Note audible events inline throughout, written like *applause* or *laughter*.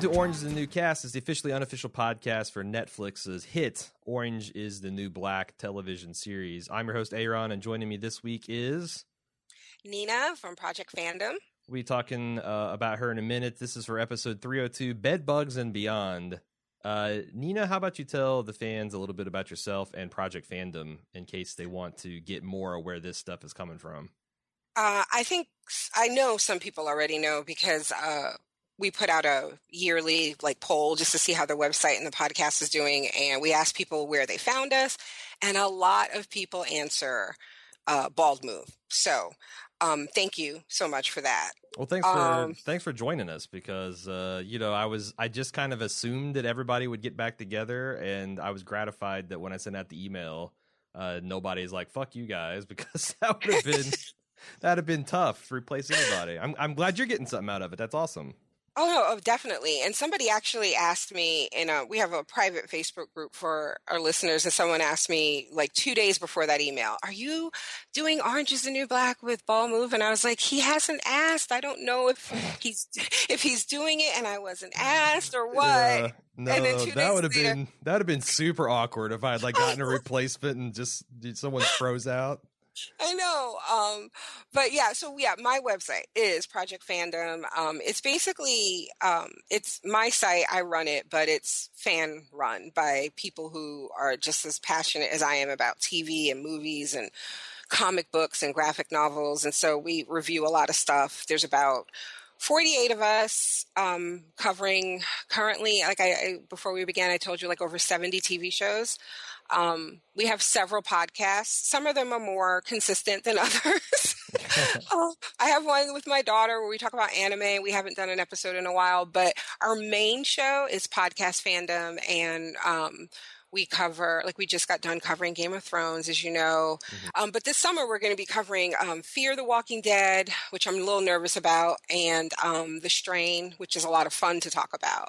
Welcome to Orange is the New Cast. It's the officially unofficial podcast for Netflix's hit Orange is the New Black television series. I'm your host Aaron, and joining me this week is Nina from Project Fandom. We'll be talking uh, about her in a minute. This is for episode 302, Bed Bugs and Beyond. Uh, Nina, how about you tell the fans a little bit about yourself and Project Fandom in case they want to get more of where this stuff is coming from? Uh, I think I know some people already know because uh, we put out a yearly like poll just to see how the website and the podcast is doing, and we asked people where they found us, and a lot of people answer uh, Bald Move. So um, thank you so much for that. Well, thanks for um, thanks for joining us because uh, you know I was I just kind of assumed that everybody would get back together, and I was gratified that when I sent out the email, uh, nobody's like "fuck you guys" *laughs* because that would have been *laughs* that'd have been tough to replace anybody. I'm I'm glad you're getting something out of it. That's awesome. Oh no, oh, definitely. And somebody actually asked me in a we have a private Facebook group for our listeners and someone asked me like 2 days before that email, "Are you doing Orange is the New Black with Bald Move?" And I was like, "He hasn't asked. I don't know if he's *laughs* if he's doing it and I wasn't asked or what." Yeah, no, that would have been that would have been super awkward if I had like *laughs* oh, gotten a replacement and just someone froze out. I know. Um, but yeah, so yeah, my website is Project Fandom. Um, it's basically, um, it's my site. I run it, but it's fan run by people who are just as passionate as I am about TV and movies and comic books and graphic novels. And so we review a lot of stuff. There's about 48 of us um, covering currently like I, I, before we began i told you like over 70 tv shows um, we have several podcasts. Some of them are more consistent than *laughs* others. uh, *laughs* I have one with my daughter where we talk about anime. We haven't done an episode in a while, but our main show is podcast fandom and, um, we cover like we just got done covering game of thrones as you know mm-hmm. um, but this summer we're going to be covering um, fear the walking dead which i'm a little nervous about and um, the strain which is a lot of fun to talk about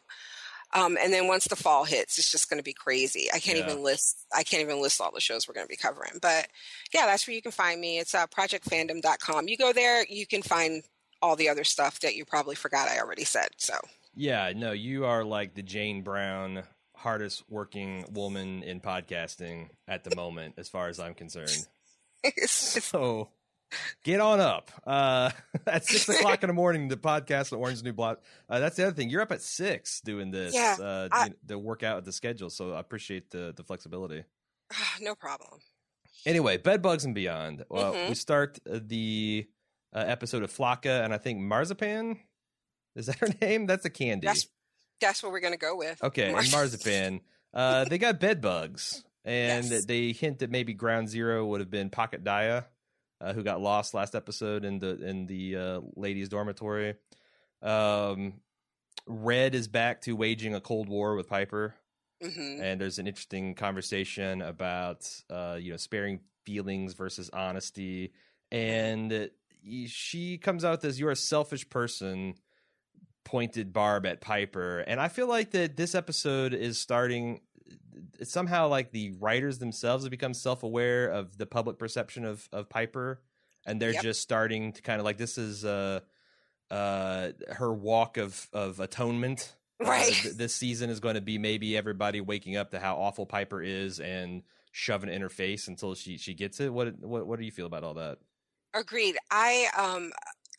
um, and then once the fall hits, it's just going to be crazy. I can't yeah. even list. I can't even list all the shows we're going to be covering. But yeah, that's where you can find me. It's uh, projectfandom.com. You go there, you can find all the other stuff that you probably forgot I already said. So yeah, no, you are like the Jane Brown hardest working woman in podcasting at the moment, as far as I'm concerned. *laughs* so get on up. Uh, *laughs* at six *laughs* o'clock in the morning, the podcast, the Orange New Block. Uh, that's the other thing. You're up at six doing this. Yeah, uh, I, to work out the schedule. So I appreciate the the flexibility. *sighs* No problem. Anyway, bed bugs and beyond. Well, mm-hmm. we start the uh, episode of Flaca, and I think Marzipan. Is that her *laughs* name? That's a candy. That's, that's what we're gonna go with. Okay, and Marzipan. Uh, they got bed bugs, and yes. they hint that maybe Ground Zero would have been Pocket Daya uh, who got lost last episode in the in the uh, ladies' dormitory. Um, Red is back to waging a cold war with Piper, mm-hmm. and there's an interesting conversation about uh, you know sparing feelings versus honesty, and she comes out as "You're a selfish person." Pointed Barb at Piper, and I feel like that this episode is starting somehow like the writers themselves have become self-aware of the public perception of of Piper, and they're yep. just starting to kind of like this is uh uh her walk of of atonement. Uh, right. Uh, th- this season is going to be maybe everybody waking up to how awful Piper is and shoving it in her face until she she gets it. What what what do you feel about all that? Agreed. I um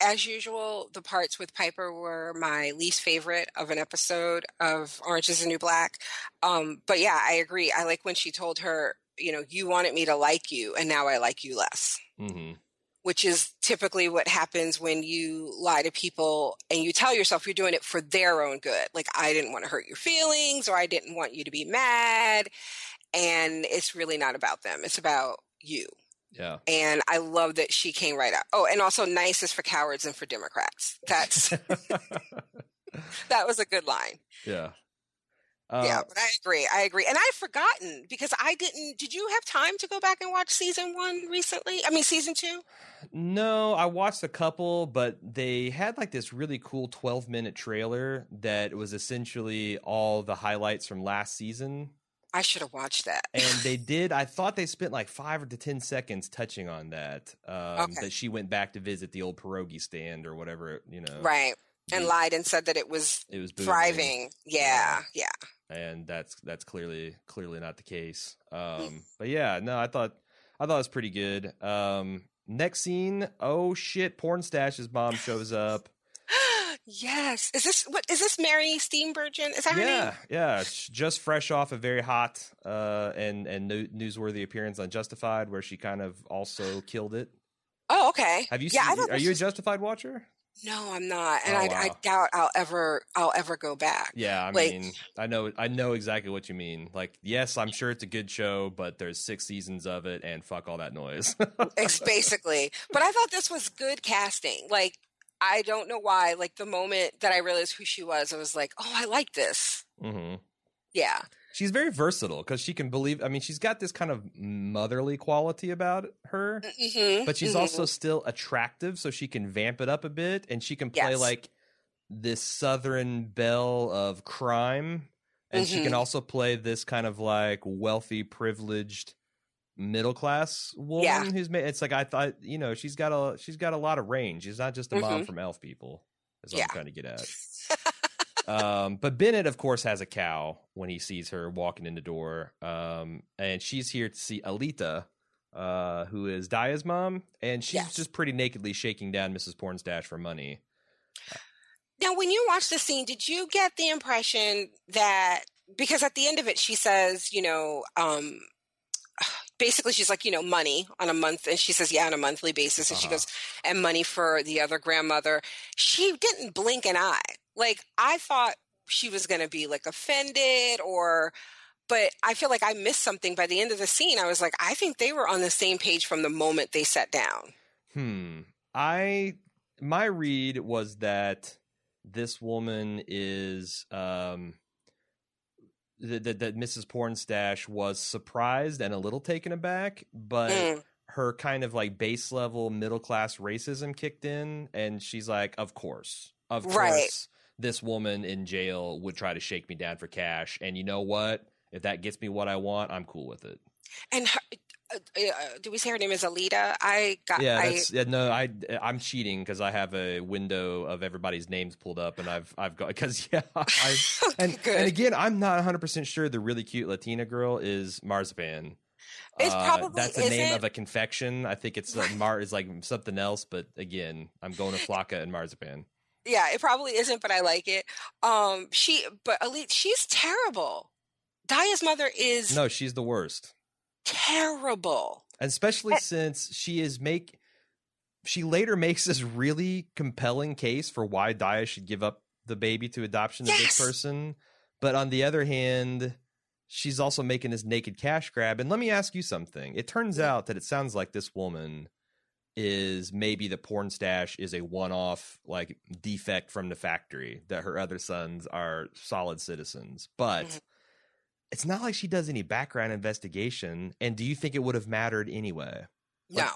as usual, the parts with Piper were my least favorite of an episode of Orange is the New Black. Um, but yeah, I agree. I like when she told her, you know, you wanted me to like you, and now I like you less. Mm-hmm. Which is typically what happens when you lie to people and you tell yourself you're doing it for their own good. Like, I didn't want to hurt your feelings or I didn't want you to be mad. And it's really not about them, it's about you. Yeah. And I love that she came right out. Oh, and also nice is for cowards and for Democrats. That's *laughs* *laughs* that was a good line. Yeah. Uh, yeah, but I agree. I agree. And I've forgotten because I didn't did you have time to go back and watch season 1 recently? I mean season 2? No, I watched a couple, but they had like this really cool 12-minute trailer that was essentially all the highlights from last season I should have watched that. and they *laughs* did. I thought they spent like five to ten seconds touching on that. Um, okay. That she went back to visit the old pierogi stand or whatever, you know. Right. and lied and said that it was it was booming. thriving. Yeah, yeah. and that's that's clearly clearly not the case. Um, but yeah, no, I thought I thought it was pretty good. Um, next scene, oh shit, Pornstache's mom shows up. *laughs* yes. Is this what is this Mary Steenburgen? Is that her yeah, name? yeah, just fresh off a very hot uh, and and newsworthy appearance on Justified, where she kind of also *gasps* killed it. Oh, okay. Have you? Yeah, seen, are you a Justified watcher? No, I'm not, and Oh, I, I doubt I'll ever I'll ever go back. Yeah, I Like- mean, I know, I know exactly what you mean. Like, yes, I'm sure it's a good show, but there's six seasons of it, and fuck all that noise. *laughs* It's basically. But I thought this was good casting. Like I don't know why. Like the moment that I realized who she was, I was like, oh, I like this. hmm Yeah. She's very versatile because she can believe. I mean, she's got this kind of motherly quality about her, hmm but she's also still attractive, so she can vamp it up a bit, and she can play Yes. like this southern belle of crime, and she can Mhm. also play this kind of like wealthy, privileged middle class woman Yeah. who's made. It's like I thought, you know, she's got a she's got a lot of range. She's not just a mom Mhm. from Elf People. Is what Yeah. I'm trying to get at. *laughs* um, but Bennett, of course, has a cow when he sees her walking in the door. Um, and she's here to see Aleida, uh, who is Daya's mom, and she's Yes. just pretty nakedly shaking down Mrs. Pornstache for money. Now, when you watch the scene, did you get the impression that because at the end of it, she says, you know, um, basically she's like, you know, money on a month, and she says, yeah, on a monthly basis, and she Uh-huh. goes, and money for the other grandmother. She didn't blink an eye. Like I thought she was going to be like offended or. But I feel like I missed something by the end of the scene. I was like, I think they were on the same page from the moment they sat down. Hmm. I my read was that this woman is um that, that, Mrs. Pornstache was surprised and a little taken aback, but Mm. her kind of like base level middle class racism kicked in, and she's like, "Of course, of Right. course, this woman in jail would try to shake me down for cash, and you know what? If that gets me what I want, I'm cool with it." And her, uh, uh, do we say her name is Aleida? I got. Yeah, I, yeah, no. I I'm cheating because I have a window of everybody's names pulled up, and I've I've got because yeah, *laughs* I, *laughs* and Good. and again, I'm not 100 percent sure the really cute Latina girl is Marzipan. It Uh, probably that's the name of a confection. I think it's like Mar is like something else, but again, I'm going to Flaca and Marzipan. yeah, it probably isn't, but I like it. Um, she, but Aleida, she's terrible. Daya's mother is No, she's the worst, terrible. especially Eh. since she is make. She later makes this really compelling case for why Daya should give up the baby to adoption to Yes. this person, but on the other hand, she's also making this naked cash grab. And let me ask you something. It turns Mm. out that it sounds like this woman is maybe the Pornstache is a one-off like defect from the factory that her other sons are solid citizens but Mhm. It's not like she does any background investigation and do you think it would have mattered anyway? Like, No,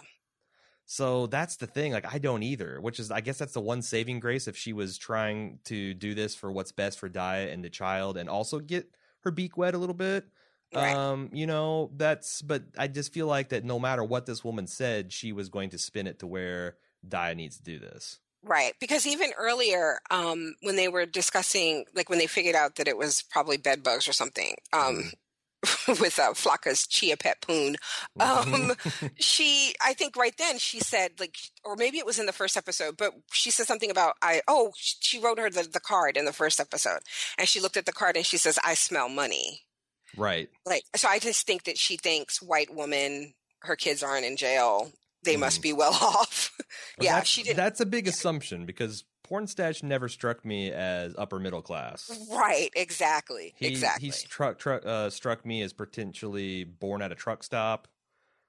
so that's the thing like i don't either which is i guess that's the one saving grace if she was trying to do this for what's best for diet and the child and also get her beak wet a little bit. Right. um you know that's but i just feel like that no matter what this woman said she was going to spin it to where Daya needs to do this right. Because even earlier, um, when they were discussing, like when they figured out that it was probably bed bugs or something, um, *laughs* with uh, Flaca's chia pet poon, Um, *laughs* she i think right then she said like or maybe it was in the first episode but she said something about i oh she wrote her the, the card in the first episode and she looked at the card and she says i smell money. Right. Like so i just think that she thinks white woman her kids aren't in jail they must be well *laughs* off yeah that's, she didn't that's a big assumption because Pornstache never struck me as upper middle class. Right exactly he, exactly. he struck truck uh, struck me as potentially born at a truck stop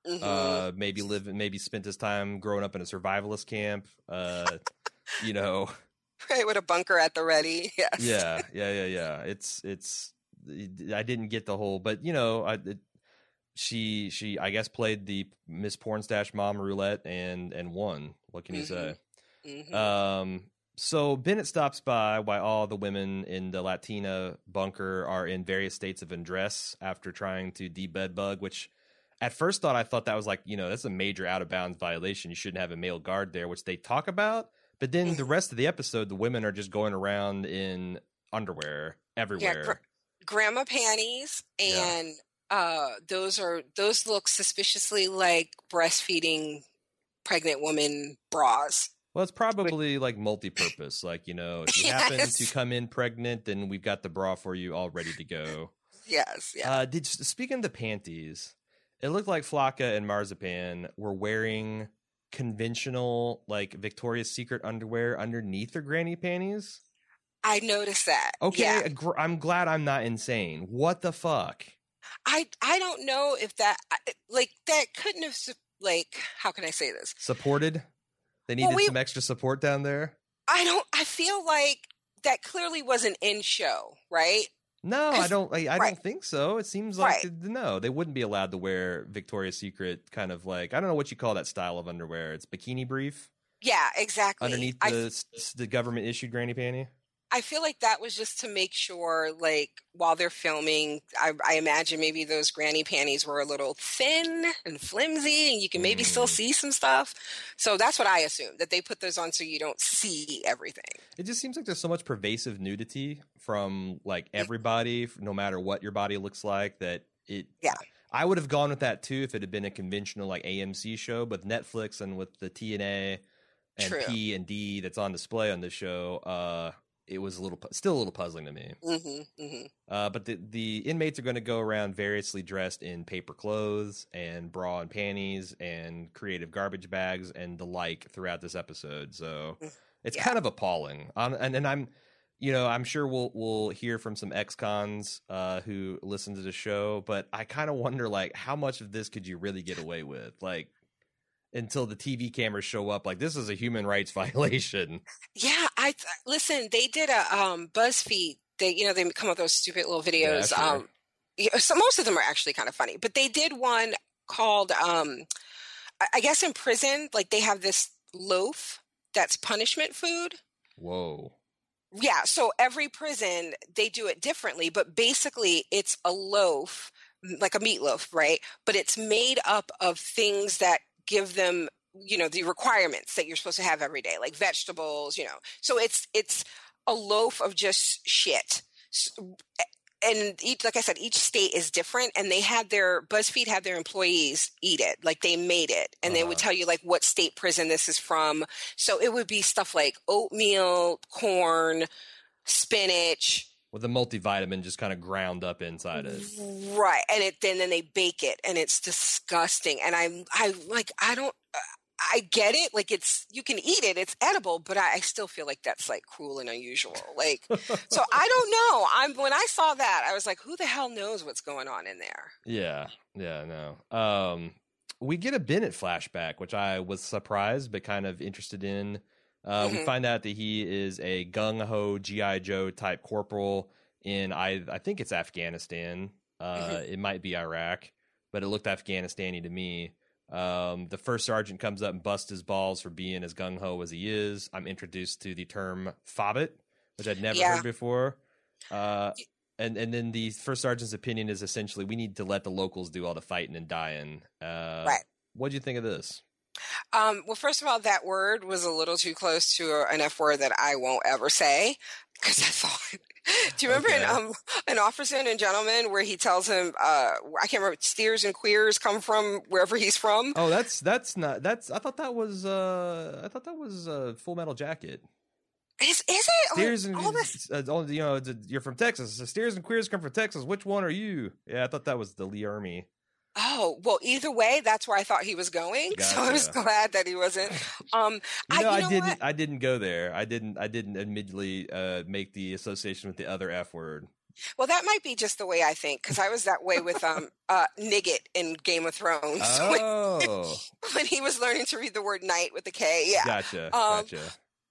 Mhm. uh maybe live maybe spent his time growing up in a survivalist camp uh you know. *laughs* Right with a bunker at the ready *laughs* yes. Yeah yeah yeah yeah. It's it's i didn't get the whole but you know i it, she she i guess played the miss Pornstache mom roulette and and won what can you say Mhm. um so bennett stops by while all the women in the latina bunker are in various states of undress after trying to debed bug which at first thought i thought that was like you know that's a major out of bounds violation you shouldn't have a male guard there which they talk about But then the rest of the episode, the women are just going around in underwear everywhere. gr- grandma panties Yeah. Uh those are those look suspiciously like breastfeeding pregnant woman bras well, it's probably like multi-purpose. Like you know, if you happen to *laughs* come in pregnant, then we've got the bra for you all ready to go. yes yeah Uh, did speaking of the panties, it looked like Flaca and Marzipan were wearing conventional like Victoria's Secret underwear underneath their granny panties. i noticed that Okay, yeah. I'm glad I'm not insane. What the fuck? I i don't know if that like that couldn't have like how can i say this Supported? They Well, needed we- some extra support down there. i don't i feel like that clearly wasn't in show right No, I don't. I, I right. don't think so. It seems like Right. no, they wouldn't be allowed to wear Victoria's Secret kind of like I don't know what you call that style of underwear. It's bikini brief yeah exactly underneath the the government issued granny panty. I feel like that was just to make sure, like, while they're filming, I, I imagine maybe those granny panties were a little thin and flimsy, and you can maybe still Mm. see some stuff. So that's what I assume that they put those on so you don't see everything. It just seems like there's so much pervasive nudity from like everybody, no matter what your body looks like. That it. Yeah. I would have gone with that too if it had been a conventional like AMC show, but Netflix and with the TNA and True. P and D that's on display on the show, uh, it was a little still a little puzzling to me. hmm hmm Uh, but the the inmates are going to go around variously dressed in paper clothes and bra and panties and creative garbage bags and the like throughout this episode. So Mm, it's yeah. kind of appalling. Um, and and I'm, you know, I'm sure we'll we'll hear from some ex-cons uh, who listen to the show, but I kind of wonder like how much of this could you really get away with, like until the TV cameras show up. Like this is a human rights *laughs* violation. Yeah, I th- listen. They did a um, BuzzFeed. They, you know, they come up with those stupid little videos. Um, yeah, so most of them are actually kind of funny, but they did one called, um, I, I guess, in prison. Like they have this loaf that's punishment food. Whoa. Yeah, so every prison they do it differently, but basically it's a loaf, like a meatloaf, right? But it's made up of things that give them, you know, the requirements that you're supposed to have every day, like vegetables, you know. So it's it's a loaf of just shit. And each, like I said, each state is different, and they had their BuzzFeed had their employees eat it, like they made it, and they would Uh-huh. tell you like what state prison this is from, so it would be stuff like oatmeal, corn, spinach, With the multivitamin just kind of ground up inside it. right? And it then then they bake it, and it's disgusting. And I'm I like I don't uh, I get it, like it's you can eat it, it's edible, but I, I still feel like that's like cruel and unusual. Like so, I *laughs* don't know. I'm when I saw that, I was like, who the hell knows what's going on in there? Yeah, yeah, no. Um, we get a Bennett flashback, which I was surprised but kind of interested in. Uh, We Mhm. find out that he is a gung ho GI Joe type corporal in I I think it's Afghanistan. Uh, It might be Iraq, but it looked Afghanistani to me. Um, the first sergeant comes up and busts his balls for being as gung ho as he is. I'm introduced to the term fobbit, which I'd never Yeah. heard before. Uh, and and then the first sergeant's opinion is essentially we need to let the locals do all the fighting and dying. Uh, Right. What do you think of this? Um, well, first of all, that word was a little too close to an F word that I won't ever say because I thought. *laughs* Do you remember in um, an Officer and a Gentleman where he tells him, uh, I can't remember, steers and queers come from wherever he's from? Oh, that's that's not that's. I thought that was uh I thought that was uh, Full Metal Jacket. Is, is it? Steers and all this? uh, all- you know, you're from Texas. So steers and queers come from Texas. Which one are you? Yeah, I thought that was the Lee Ermey. Oh, well, either way, that's where I thought he was going. *laughs* So I was glad that he wasn't. *laughs* Um, You I- know, you I, didn't. what? I didn't go there. I didn't. I didn't admittedly uh, make the association with the other F word. well, that might be just the way I think because I was that way with um, *laughs* uh, Nigget in Game of Thrones when, Oh, when he was learning to read the word night with a K. Yeah. gotcha, Um, gotcha.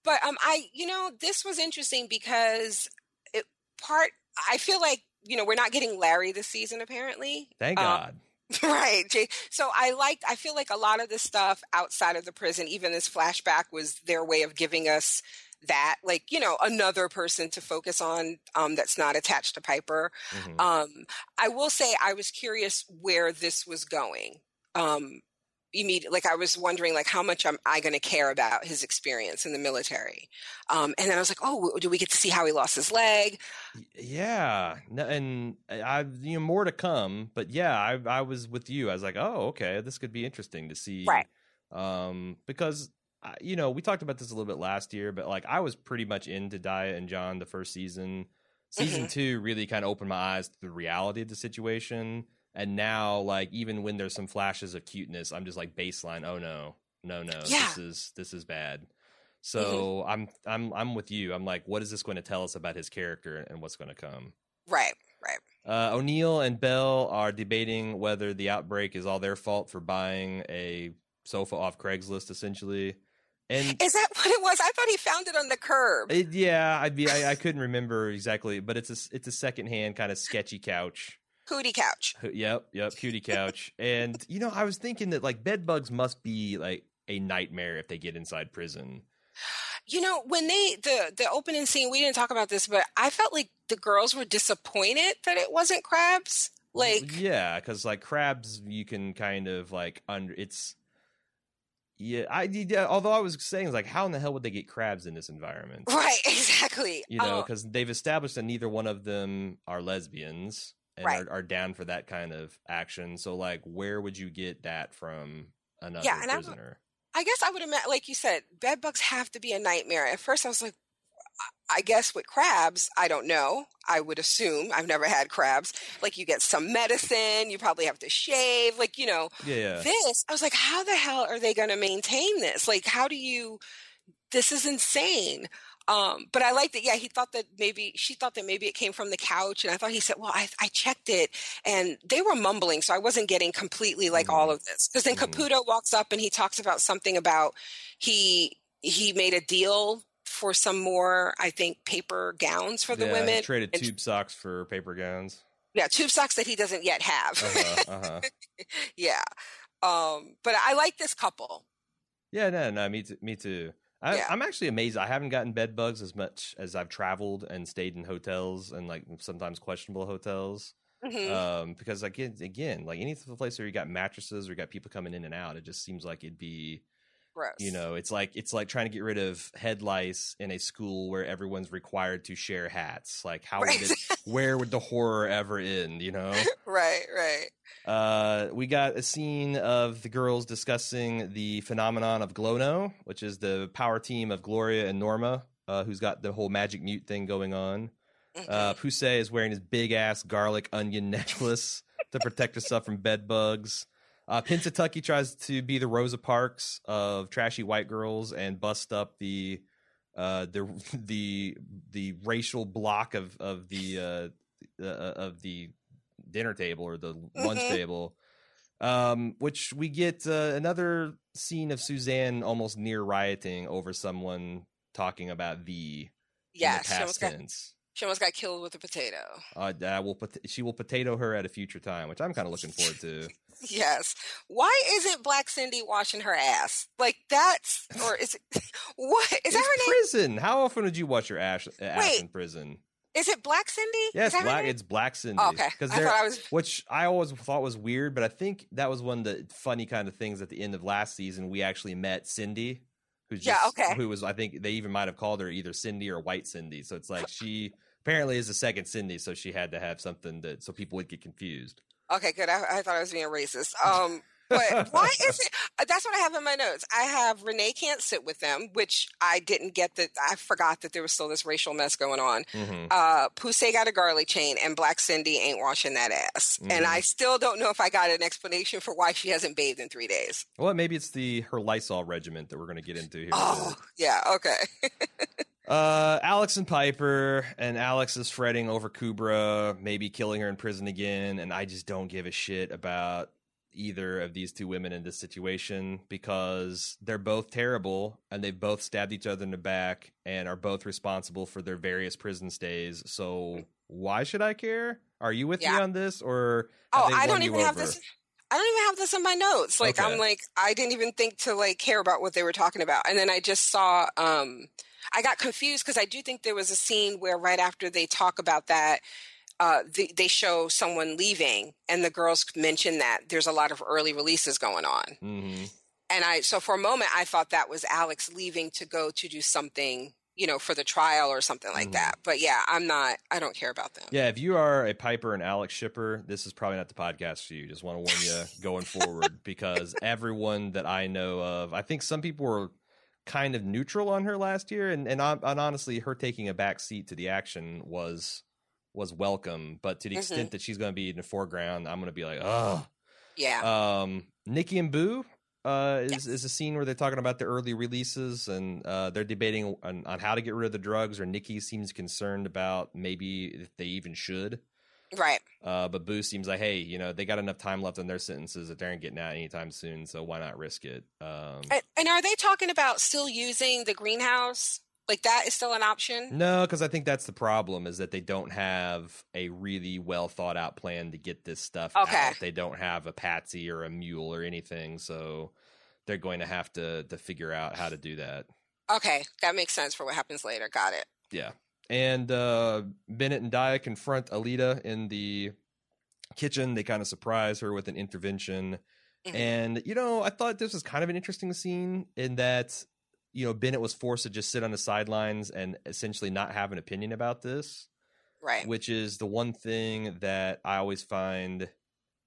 but um i you know this was interesting because it part i feel like you know we're not getting larry this season apparently Thank um, God. *laughs* right so i liked i feel like a lot of the stuff outside of the prison even this flashback was their way of giving us that like you know another person to focus on um that's not attached to piper Mhm. um i will say i was curious where this was going um immediate like i was wondering like how much am i going to care about his experience in the military. Um, and then i was like oh do we get to see how he lost his leg? Yeah. And i you know more to come but yeah i i was with you. I was like oh okay this could be interesting to see. Right. Um because you know we talked about this a little bit last year but like i was pretty much into Daya and john the first season. Season mm-hmm. two really kind of opened my eyes to the reality of the situation and now like even when there's some flashes of cuteness i'm just like baseline oh no no no yeah. this is this is bad so mm-hmm. i'm i'm i'm with you i'm like what is this going to tell us about his character and what's going to come right right uh, o'neill and Bell are debating whether the outbreak is all their fault for buying a sofa off craigslist essentially and is that what it was? I thought he found it on the curb. It, yeah, I'd be. I, I, couldn't remember exactly, but it's a it's a secondhand kind of sketchy couch. Cootie couch. Yep, yep, cutie couch. *laughs* and you know, I was thinking that like bed bugs must be like a nightmare if they get inside prison. You know, when they the the opening scene, we didn't talk about this, but I felt like the girls were disappointed that it wasn't crabs. Like, yeah, because like crabs, you can kind of like under it's. Yeah, I yeah, although I was saying like, how in the hell would they get crabs in this environment? Right, *laughs* exactly. You know, because oh. they've established that neither one of them are lesbians and right. are, are, down for that kind of action. So, like, where would you get that from another yeah, and prisoner? I, I guess I would imagine, like you said, bed bugs have to be a nightmare. At first, I was like, I guess with crabs, I don't know. I would assume I've never had crabs. Like you get some medicine, you probably have to shave. Like you know, yeah, yeah. this. I was like, how the hell are they going to maintain this? Like, how do you? This is insane. Um, but I liked it. Yeah, he thought that maybe she thought that maybe it came from the couch, and I thought he said, "Well, I, I checked it, and they were mumbling, so I wasn't getting completely like mm-hmm. all of this." Because then mm-hmm. Caputo walks up and he talks about something about he he made a deal for some more, I think, paper gowns for the yeah, women. traded and, tube socks for paper gowns. Yeah, tube socks that he doesn't yet have. Uh-huh, *laughs* uh-huh. yeah, um, but I like this couple. Yeah, no, no, me too. Me too. I, am actually amazed. I haven't gotten bed bugs as much as I've traveled and stayed in hotels and like sometimes questionable hotels. Mm-hmm. Um, because again, again, like any place where you got mattresses or you got people coming in and out, it just seems like it'd be Gross. You know, it's like it's like trying to get rid of head lice in a school where everyone's required to share hats. Like, how right. would it? *laughs* where would the horror ever end? You know? *laughs* right, right. Uh, we got a scene of the girls discussing the phenomenon of Glono, which is the power team of Gloria and Norma, uh, who's got the whole magic mute thing going on. Mm-hmm. Uh, Poussey is wearing his big ass garlic onion *laughs* necklace to protect herself from bed bugs. Uh, Pennsatucky tries to be the Rosa Parks of trashy white girls and bust up the uh, the *laughs* the the racial block of of the uh, uh, of the dinner table or the lunch mm-hmm. table. Um, which we get uh, another scene of Suzanne almost near rioting over someone talking about the yeah, the past tense. She almost got killed with a potato. Uh, I will. Put she will potato her at a future time, which I'm kind of looking forward to. *laughs* yes. Why isn't Black Cindy washing her ass? Like that's or is it *laughs* what is it's that her name? Prison. How often would you wash your ass, ass Wait, in prison? Is it Black Cindy? Yes, black. It's Black Cindy. Oh, okay, because I was... which I always thought was weird, but I think that was one of the funny kind of things at the end of last season. We actually met Cindy, who's just, yeah, okay. who was I think they even might have called her either Cindy or White Cindy. So it's like she apparently is the second Cindy, so she had to have something that so people would get confused. Okay, good. I, I thought I was being racist. *laughs* Um, but why is it? *laughs* Uh, that's what I have in my notes. I have Renee can't sit with them, which I didn't get that. I forgot that there was still this racial mess going on. Mm-hmm. Uh, Poussey got a garlic chain, and Black Cindy ain't washing that ass. Mm-hmm. And I still don't know if I got an explanation for why she hasn't bathed in three days. Well, maybe it's the her Lysol regiment that we're going to get into here. Oh, yeah. Okay. *laughs* Uh, Alex and Piper, and Alex is fretting over Kubra, maybe killing her in prison again, and I just don't give a shit about either of these two women in this situation because they're both terrible and they've both stabbed each other in the back and are both responsible for their various prison stays. So why should I care? Are you with yeah. me on this or Oh, I don't even have this I don't even have this in my notes. Like okay. I'm like I didn't even think to like care about what they were talking about. And then I just saw um I got confused because I do think there was a scene where right after they talk about that, uh, the, they show someone leaving, and the girls mention that there's a lot of early releases going on. Mm-hmm. And I, so for a moment, I thought that was Alex leaving to go to do something, you know, for the trial or something like Mhm. that. But yeah, I'm not. I don't care about them. Yeah, if you are a Piper and Alex shipper, this is probably not the podcast for you. Just want to warn you *laughs* going forward because everyone that I know of, I think some people were kind of neutral on her last year, and and, and honestly, her taking a back seat to the action was was welcome. But to the Mhm. extent that she's going to be in the foreground, I'm going to be like, oh. Yeah. Um, Nikki and Boo uh, is is a scene where they're talking about the early releases and uh, they're debating on, on how to get rid of the drugs. Or Nikki seems concerned about maybe if they even should. Right. Uh, but Boo seems like, hey, you know, they got enough time left on their sentences that they aren't getting out anytime soon, so why not risk it? Um, And, and are they talking about still using the greenhouse? Like that is still an option? no, because I think that's the problem is that they don't have a really well thought out plan to get this stuff Okay. out. They don't have a patsy or a mule or anything, so they're going to have to to figure out how to do that. Okay, that makes sense for what happens later. Got it. Yeah. And uh, Bennett and Daya confront Aleida in the kitchen. They kind of surprise her with an intervention. Mhm. And, you know, I thought this was kind of an interesting scene in that, you know, Bennett was forced to just sit on the sidelines and essentially not have an opinion about this, Right. which is the one thing that I always find,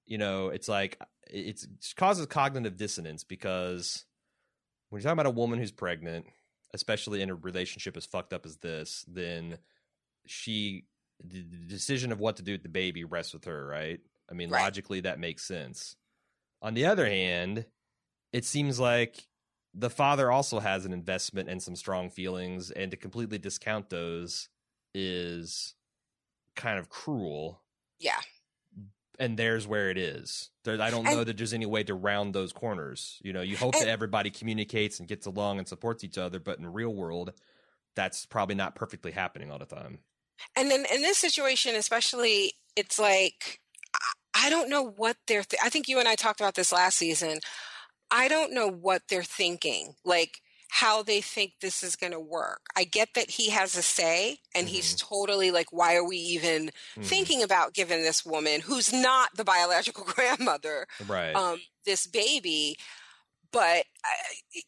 you know, it's like it's, it causes cognitive dissonance because when you're talking about a woman who's pregnant, especially in a relationship as fucked up as this, then she the decision of what to do with the baby rests with her, right? I mean, Right. logically that makes sense. On the other hand, it seems like the father also has an investment and some strong feelings, and to completely discount those is kind of cruel. Yeah. And there's where it is. There, I don't And- know that there's any way to round those corners. You know, you hope And- that everybody communicates and gets along and supports each other, but in the real world, that's probably not perfectly happening all the time. And then in this situation, especially, it's like I- don't know what they're. Th- I think you and I talked about this last season. I don't know what they're thinking, like how they think this is going to work. I get that he has a say, and he's totally like, "Why are we even Mhm. thinking about giving this woman, who's not the biological *laughs* grandmother, right. um, this baby?" But I,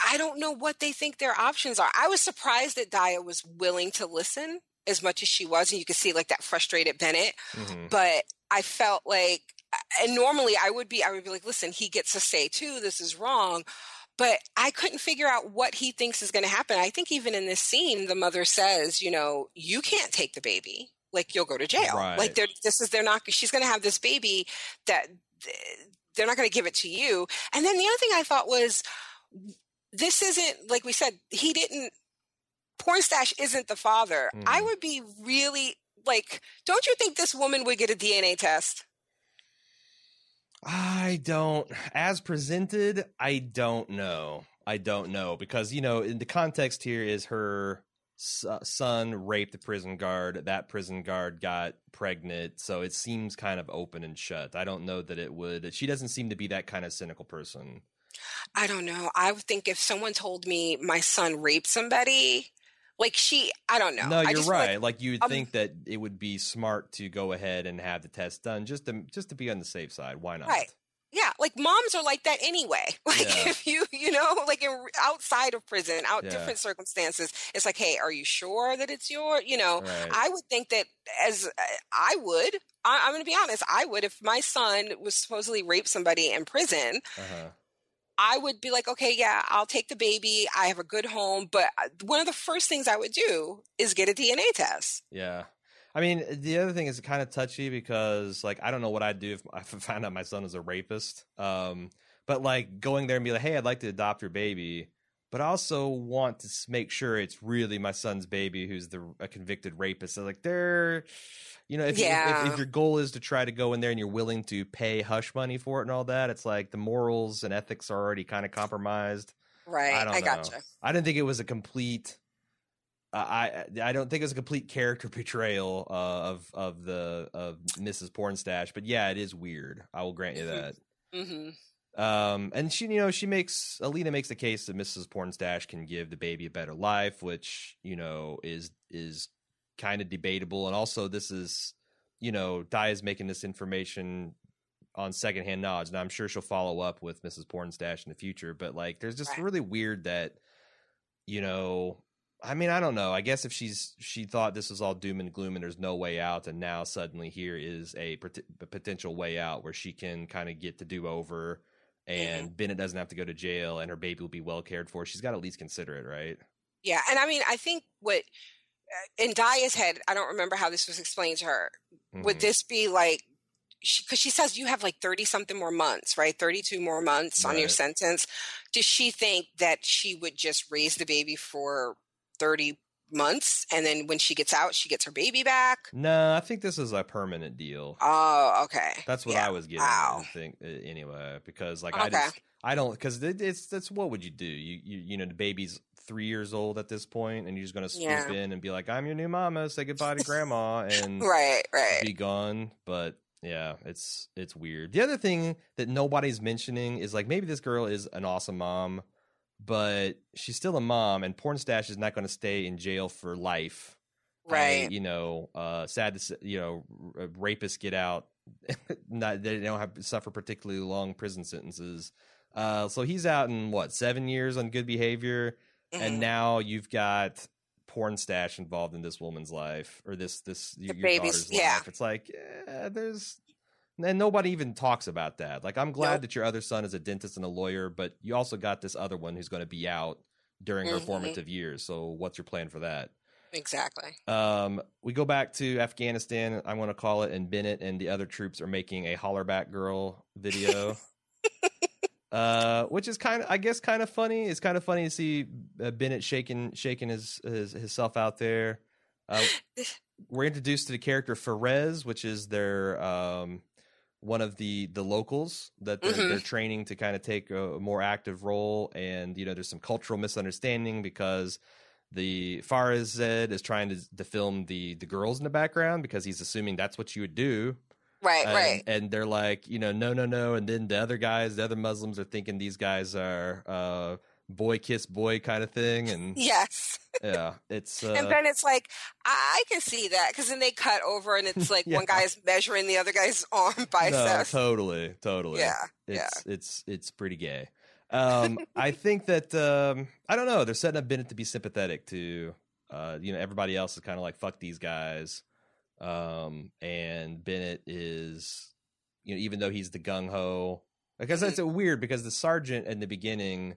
I don't know what they think their options are. I was surprised that Daya was willing to listen as much as she was, and you could see like that frustrated Bennett. Mhm. But I felt like, and normally I would be, I would be like, listen, he gets a say too. This is wrong. But I couldn't figure out what he thinks is going to happen. I think even in this scene, the mother says, you know, you can't take the baby. Like you'll go to jail. Right. Like they're, this is they're not. She's going to have this baby that they're not going to give it to you. And then the other thing I thought was, this isn't like we said. He didn't. Porn stash isn't the father. I Mhm. would be really like. Don't you think this woman would get a DNA test? I don't, as presented, I don't know. I don't know because, you know, in the context here is her uh, son raped a prison guard. That prison guard got pregnant. So it seems kind of open and shut. I don't know that it would. She doesn't seem to be that kind of cynical person. I don't know. I would think if someone told me my son raped somebody, like she, I don't know. No, you're just feel like- right. Like, you'd um, think that it would be smart to go ahead and have the test done just to just to be on the safe side. Why not? Right. yeah, like moms are like that anyway. *laughs* Like Yeah. if you, you know, like in, outside of prison, out Yeah. different circumstances, it's like, hey, are you sure that it's your, you know? Right. I would think that as uh, I would, I, I'm going to be honest, I would if my son was supposedly raped somebody in prison. uh-huh. I would be like, okay, yeah, I'll take the baby. I have a good home. But uh, one of the first things I would do is get a DNA test. Yeah. I mean, the other thing is kind of touchy because, like, I don't know what I'd do if *laughs* I found out my son was a rapist. Um, but like going there and be like, "Hey, I'd like to adopt your baby," but I also want to make sure it's really my son's baby who's the a convicted rapist. So like, they're, you know, if, you- if- if, your goal is to try to go in there and you're willing to pay hush money for it and all that, it's like the morals and ethics are already kind of compromised. Right. I I, don't know. gotcha. I didn't think it was a complete. Uh, I I don't think it was a complete character *laughs* portrayal uh, of of the of Mrs. Pornstache, but yeah, it is weird. I will grant you Mhm. that. hmm Um, and she, you know, she makes Aleida makes the case that Mrs. Pornstache can give the baby a better life, which you know is is kind of debatable. And also, this is you know, Di is making this information on secondhand knowledge. Now I'm sure she'll follow up with Mrs. Pornstache in the future, but like there's just Right. really weird that, you know, I mean, I don't know. I guess if she's she thought this was all doom and gloom and there's no way out, and now suddenly here is a, pot- a potential way out where she can kind of get the do over, and Bennett doesn't have to go to jail, and her baby will be well cared for. She's got to at least consider it, right? Yeah, and I mean, I think what uh, in Daya's head, I don't remember how this was explained to her. Would Mhm. this be like? Because she, says you have like thirty something more months, right? Thirty two more months on your sentence. Does she think that she would just raise the baby for thirty months, and then when she gets out, she gets her baby back? No, I think this is a permanent deal. Oh, okay. That's what Yeah. I was getting. Wow. I think uh, anyway, because like I just I don't because it, it's that's what would you do? You you you know the baby's three years old at this point, and you're just gonna swoop Yeah. in and be like, "I'm your new mama. Say goodbye to grandma," *laughs* and Right, right. be gone. But yeah, it's it's weird. The other thing that nobody's mentioning is like maybe this girl is an awesome mom, but she's still a mom, and Pornstache is not going to stay in jail for life. Right. And, you know, uh, sad to say, you know, r- rapists get out. *laughs* not they don't have to suffer particularly long prison sentences. Uh, so he's out in what seven years on good behavior, and Mhm. now you've got Pornstache involved in this woman's life or this this your, your baby's- daughter's yeah. life. It's like yeah, there's and nobody even talks about that. Like I'm glad Nope. that your other son is a dentist and a lawyer, but you also got this other one who's going to be out during her Mhm. formative years. So what's your plan for that? exactly. Um, we go back to Afghanistan, I want to call it, and Bennett and the other troops are making a Hollaback Girl video. *laughs* uh, which is kind of, I guess, kind of funny. It's kind of funny to see uh, Bennett shaking, shaking his, his himself out there. Uh, *laughs* we're introduced to the character Ferez, which is their um, one of the the locals that they're, Mhm. they're training to kind of take a more active role. And you know, there's some cultural misunderstanding because the Farazed is trying to, to film the the girls in the background because he's assuming that's what you would do. Right, And, right. and they're like, you know, no, no, no. And then the other guys, the other Muslims are thinking these guys are uh, boy kiss boy kind of thing. And *laughs* Yes. yeah, it's *laughs* uh, and then it's like, I can see that because then they cut over and it's *laughs* like Yeah. one guy's measuring the other guy's arm no, biceps. totally, totally. yeah, it's it's it's pretty gay. Um, I think that um, I don't know. They're setting up Bennett to be sympathetic to uh, you know everybody else is kind of like fuck these guys, um, and Bennett is you know even though he's the gung ho because that's Mm-hmm. weird because the sergeant in the beginning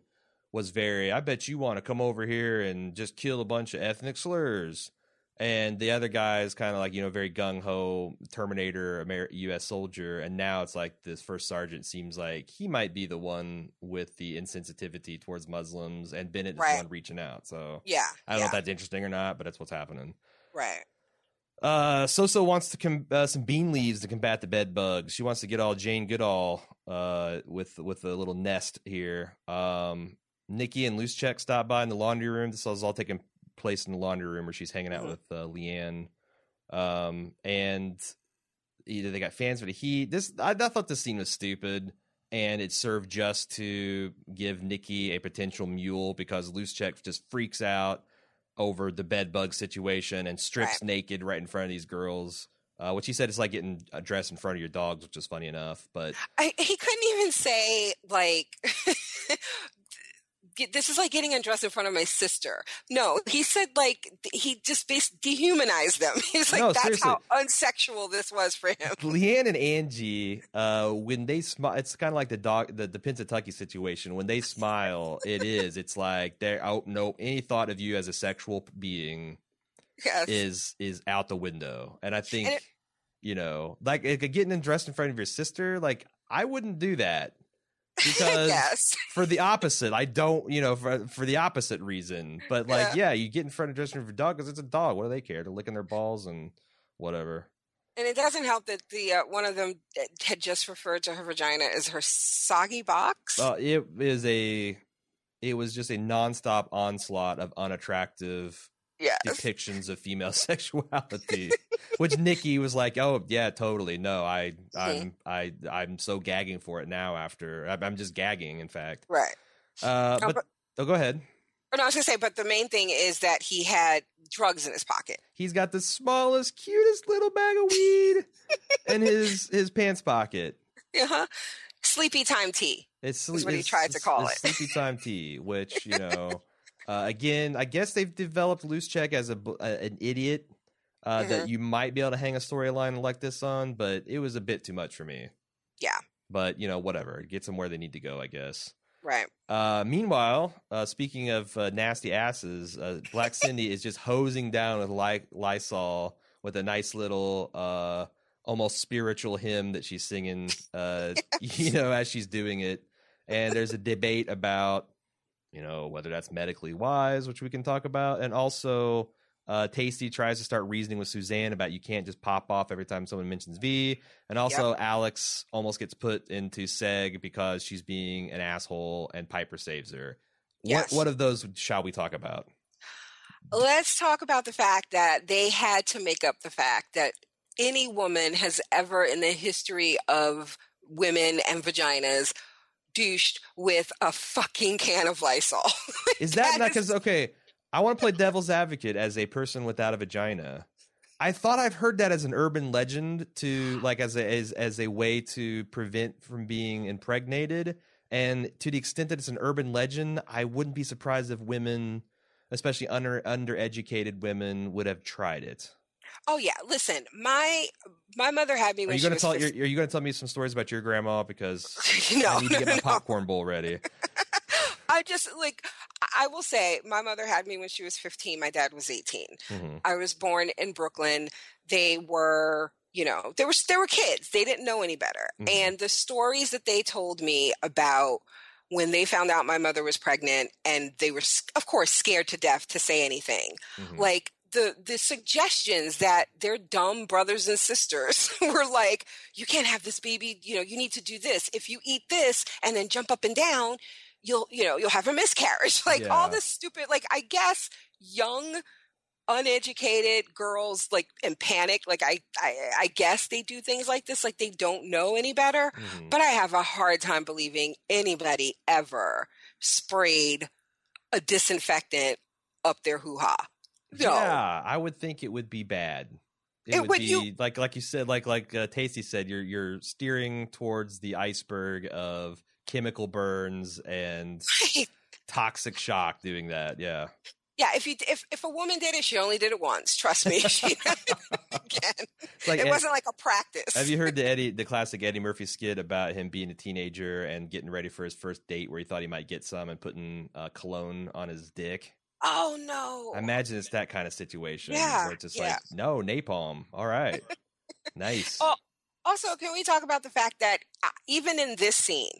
was very I bet you want to come over here and just kill a bunch of ethnic slurs. And the other guy is kind of like you know very gung ho Terminator Amer- U.S. soldier, and now it's like this first sergeant seems like he might be the one with the insensitivity towards Muslims, and Bennett is Right. the one reaching out. So yeah, I don't know if that's interesting or not, but that's what's happening. right. Uh, Soso wants to com- uh, some bean leaves to combat the bed bugs. She wants to get all Jane Goodall uh, with with a little nest here. Um, Nikki and Luschek stop by in the laundry room. This is all taking place in the laundry room where she's hanging out Mhm. with uh, Leanne. Um, and either they got fans for the heat. This I, I thought this scene was stupid, and it served just to give Nikki a potential mule because Luschek just freaks out over the bed bug situation and strips Right. naked right in front of these girls. Uh, which he said is like getting dressed in front of your dogs, which is funny enough. But I, he couldn't even say like. *laughs* "Get- This is like getting undressed in front of my sister. No, he said like he just basically dehumanized them. *laughs* He's like, No, that's how unsexual this was for him. *laughs* Leanne and Angie, uh, when they smile, it's kind of like the dog, the, the Pennsatucky situation. When they smile, it is. It's like they're out. No, any thought of you as a sexual being Yes. is is out the window. And I think, it- you know, like, like getting dressed in front of your sister, like I wouldn't do that *laughs* because yes. for the opposite. I don't, you know, for for the opposite reason. But like, yeah, you get in front of dressing room for dog because it's a dog. What do they care? They're licking their balls and whatever. And it doesn't help that the uh, one of them had just referred to her vagina as her soggy box. Uh, it is a, it was just a nonstop onslaught of unattractive yes. depictions of female *laughs* sexuality, which Nikki was like, "Oh yeah, totally. No, I, I'm, I, I'm so gagging for it now. After I'm- just gagging. In fact, Right. uh, Oh, but but- oh, go ahead. No, I was gonna say, but the main thing is that he had drugs in his pocket. He's got the smallest, cutest little bag of weed. *laughs* in his his pants pocket. Uh-huh. Sleepy time tea. It's is what he tried to call it. Sleepy time tea, which you know, *laughs* uh, again, I guess they've developed Luschek as a a- an idiot uh, Mm-hmm. that you might be able to hang a storyline like this on, but it was a bit too much for me. Yeah. But you know, whatever. It gets them where they need to go, I guess. Right. Uh, meanwhile, uh, speaking of uh, nasty asses, uh, Black *laughs* Cindy is just hosing down with Ly- Lysol with a nice little, uh, almost spiritual hymn that she's singing, uh, *laughs* you know, as she's doing it. And there's a debate about, you know, whether that's medically wise, which we can talk about, and also. Uh, Tasty tries to start reasoning with Suzanne about you can't just pop off every time someone mentions V, and also Alex almost gets put into Seg because she's being an asshole, and Piper saves her. Yes. What what of those shall we talk about? Let's talk about the fact that they had to make up the fact that any woman has ever in the history of women and vaginas douched with a fucking can of Lysol. *laughs* Is that, That not because okay? I want to play devil's advocate as a person without a vagina. I thought I've heard that as an urban legend to *gasps* like as a as, as a way to prevent from being impregnated. And to the extent that it's an urban legend, I wouldn't be surprised if women, especially under undereducated women, would have tried it. Oh yeah, listen, my my mother had me Are when you she going to was tell? 15 You're, you going to tell me some stories about your grandma because *laughs* no, I need to get no, my popcorn bowl ready. *laughs* I just like I will say my mother had me when she was 15, my dad was 18. Mhm. I was born in Brooklyn. They were, you know, they were they were kids. They didn't know any better. Mhm. And the stories that they told me about when they found out my mother was pregnant and they were of course scared to death to say anything. Mhm. Like the the suggestions that their dumb brothers and sisters *laughs* were like you can't have this baby, you know, you need to do this. If you eat this and then jump up and down, you'll you know, you'll have a miscarriage. *laughs* Like all this stupid like I guess young uneducated girls like in panic like I, I i guess they do things like this like they don't know any better Mhm. but i have a hard time believing anybody ever sprayed a disinfectant up their hoo-ha no Yeah, I would think it would be bad. It, It would would- be you- like like you said, like like uh, Tasty said, you're you're steering towards the iceberg of chemical burns and toxic shock doing that. Yeah, yeah if you if if a woman did it she only did it once trust me *laughs* she again *laughs* like it Ed- wasn't like a practice have you heard the Eddie the *laughs* classic Eddie Murphy skit about him being a teenager and getting ready for his first date where he thought he might get some and putting uh, cologne on his dick? Oh no I imagine it's that kind of situation. Yeah, where it's just yeah. like no napalm. All right, nice. Oh, Also, can we talk about the fact that uh, even in this scene,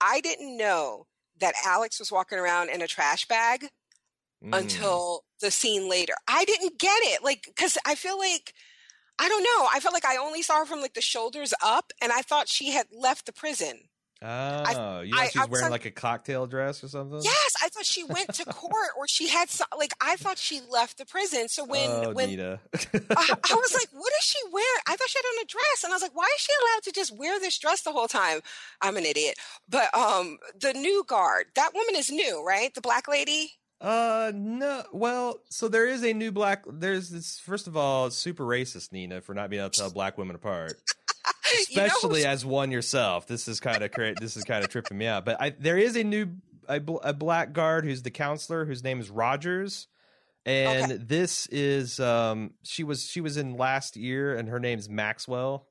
I didn't know that Alex was walking around in a trash bag Mm. until the scene later. I didn't get it. Like, because I feel like, I don't know. I felt like I only saw her from like the shoulders up, and I thought she had left the prison. Oh, you know I- she's I- wearing some- like a cocktail dress or something? Yes, I thought she went to court or she had some, like, I thought she left the prison. So when, oh, when. I, I was *laughs* like, what is she wearing? I thought she had on a dress. And I was like, why is she allowed to just wear this dress the whole time? I'm an idiot. But um the new guard, that woman is new, right? The black lady? uh, no. Well, so there is a new black. There's this. First of all, super racist, Nina, for not being able to tell black women apart. *laughs* You know Especially as one yourself. This is kind of cra- This is kind of tripping me out. But I, there is a new a, a black guard who's the counselor whose name is Rogers. And this is um she was she was in last year and her name's Maxwell.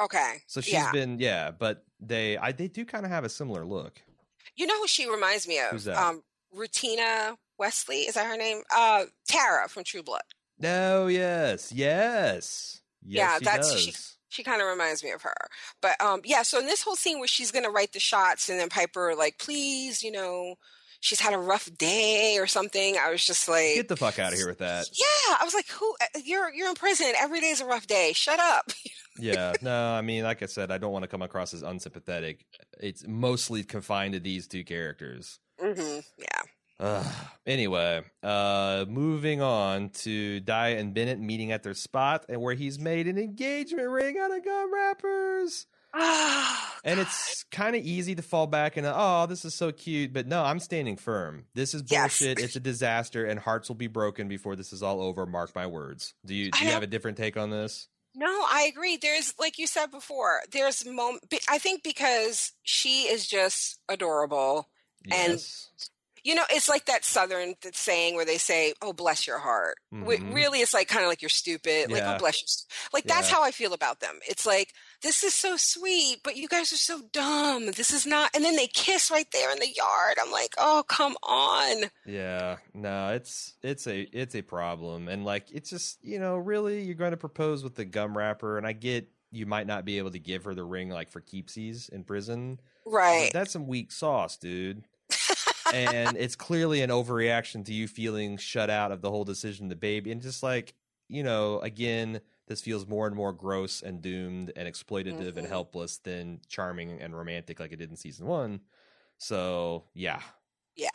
Okay. So she's yeah. been yeah, but they I they do kind of have a similar look. You know who she reminds me of? Who's that? Um Rutina Wesley, is that her name? Uh Tara from True Blood. No, yes, yes, yes. Yeah, she that's- does. she- She kind of reminds me of her. But um yeah, so in this whole scene where she's gonna write the shots and then Piper like, please, you know, she's had a rough day or something. I was just like Get the fuck out of here with that. Yeah, I was like, "Who? uh, You're you're in prison. Every day's a rough day. Shut up." *laughs* yeah, no, I mean, like I said, I don't want to come across as unsympathetic. It's mostly confined to these two characters. Mm-hmm. Yeah. Ugh. anyway, uh, moving on to Daya and Bennett meeting at their spot, and where he's made an engagement ring out of gum wrappers. And it's kind of easy to fall back and oh, this is so cute, but no, I'm standing firm. This is Yes. bullshit. It's a disaster, and hearts will be broken before this is all over. Mark my words. Do you do you have a different take on this? No, I agree. There's, like you said before, there's moment. I think because she is just adorable, yes. and you know, it's like that Southern saying where they say, "Oh, bless your heart." Mm-hmm. Really, it's like kind of like you're stupid. Like, "Oh, bless you." Like yeah. that's how I feel about them. It's like this is so sweet, but you guys are so dumb. This is not. And then they kiss right there in the yard. I'm like, "Oh, come on." Yeah, no, it's it's a it's a problem, and like it's just you know, really, you're going to propose with the gum wrapper, and I get you might not be able to give her the ring like for keepsies in prison. Right. That's some weak sauce, dude and it's clearly an overreaction to you feeling shut out of the whole decision the baby and just like you know again this feels more and more gross and doomed and exploitative mm-hmm. and helpless than charming and romantic like it did in season one. So yeah. Yeah.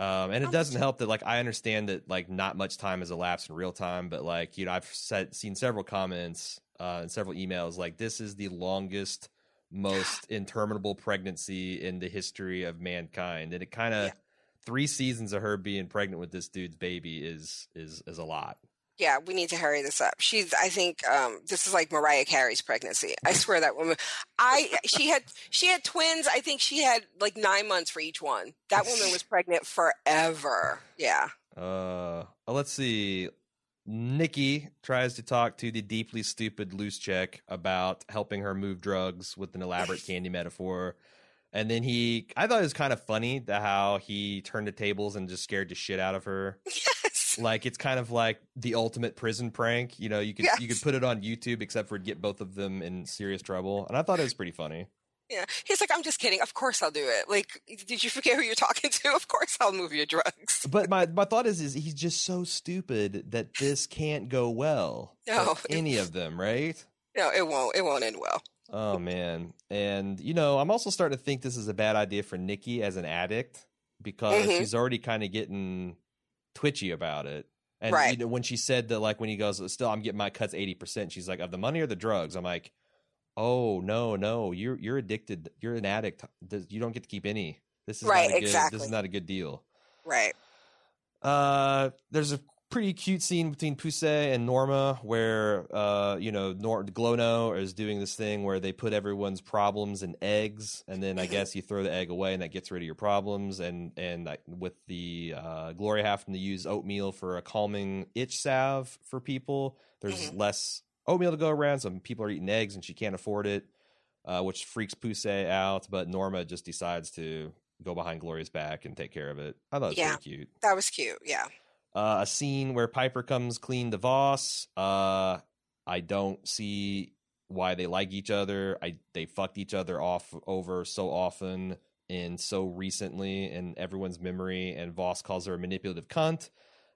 Um, and it doesn't help that like I understand that like not much time has elapsed in real time, but like you know I've said, seen several comments uh, and several emails like this is the longest most interminable pregnancy in the history of mankind. And it kind of yeah. three seasons of her being pregnant with this dude's baby is is is a lot. Yeah we need to hurry this up. She's i think um, this is like mariah carey's pregnancy. I *laughs* swear that woman i she had she had twins. I think she had like nine months for each one. That woman *laughs* was pregnant forever. Yeah. Uh let's see Nikki tries to talk to the deeply stupid Luschek about helping her move drugs with an elaborate *laughs* candy metaphor. And then he, I thought it was kind of funny that how he turned the tables and just scared the shit out of her. Yes. Like it's kind of like the ultimate prison prank. You know, you could yes. you could put it on YouTube, except for get both of them in serious trouble. And I thought it was pretty funny. Yeah. He's like, I'm just kidding. Of course I'll do it. Like, did you forget who you're talking to? *laughs* Of course I'll move your drugs. But my, my thought is, is he's just so stupid that this can't go well. *laughs* No. any of them, right? No, it won't. It won't end well. Oh man. And you know, I'm also starting to think this is a bad idea for Nikki as an addict because mm-hmm. she's already kind of getting twitchy about it. And right. you know, when she said that like when he goes, still I'm getting my cuts 80%, she's like, of the money or the drugs? I'm like, oh no no you're you're addicted you're an addict you don't get to keep any this is right, not a good, this is not a good deal right uh there's a pretty cute scene between Poussey and Norma where uh you know Nor- Glono is doing this thing where they put everyone's problems in eggs and then I mm-hmm. guess you throw the egg away and that gets rid of your problems and and with the uh Gloria having to use oatmeal for a calming itch salve for people there's mm-hmm. less oatmeal to go around. Some people are eating eggs and she can't afford it, uh, which freaks Poussey out. But Norma just decides to go behind Gloria's back and take care of it. I thought it was yeah, pretty cute. That was cute. Yeah. Uh, a scene where Piper comes clean to Voss. Uh, I don't see why they like each other. I they fucked each other off over so often and so recently in everyone's memory. And Voss calls her a manipulative cunt.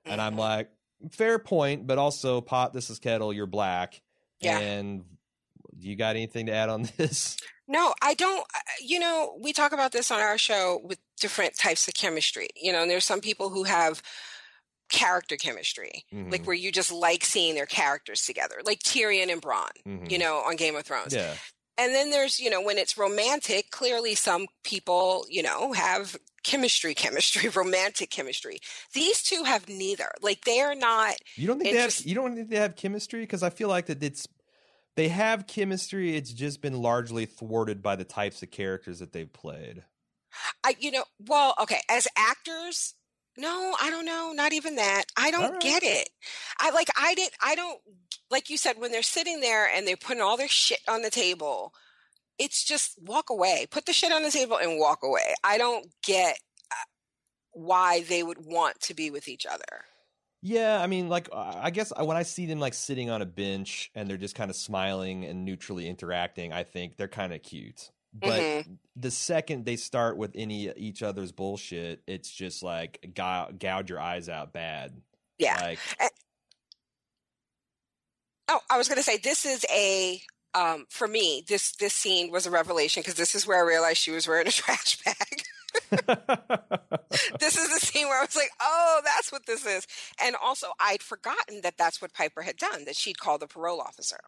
And I'm mm-hmm. like, fair point, but also pot. This is kettle. You're black. Yeah. And you got anything to add on *laughs* this? No, I don't. You know, we talk about this on our show with different types of chemistry. You know, and there's some people who have character chemistry, mm-hmm. like where you just like seeing their characters together, like Tyrion and Bronn, mm-hmm. you know, on Game of Thrones. Yeah. And then there's, you know, when it's romantic, clearly some people, you know, have chemistry, *laughs* chemistry, romantic chemistry. These two have neither. Like they are not. You don't think they have? You don't think they have chemistry? Because I feel like that it's they have chemistry. It's just been largely thwarted by the types of characters that they've played. I, you know, well, okay, as actors, no, I don't know. Not even that. I don't right. get it. I like. I didn't, I don't. Like you said, when they're sitting there and they're putting all their shit on the table it's just walk away. Put the shit on the table and walk away. I don't get uh, why they would want to be with each other. Yeah, I mean, like, I guess when I see them like sitting on a bench and they're just kind of smiling and neutrally interacting, I think they're kind of cute. But mm-hmm. the second they start with any each other's bullshit, it's just like gouge your eyes out bad. Yeah. Like, and, oh, I was going to say this is a um, for me, this this scene was a revelation because this is where I realized she was wearing a *laughs* trash bag. this is the scene where I was like, "Oh, that's what this is," and also I'd forgotten that that's what Piper had done. That she'd called the parole officer.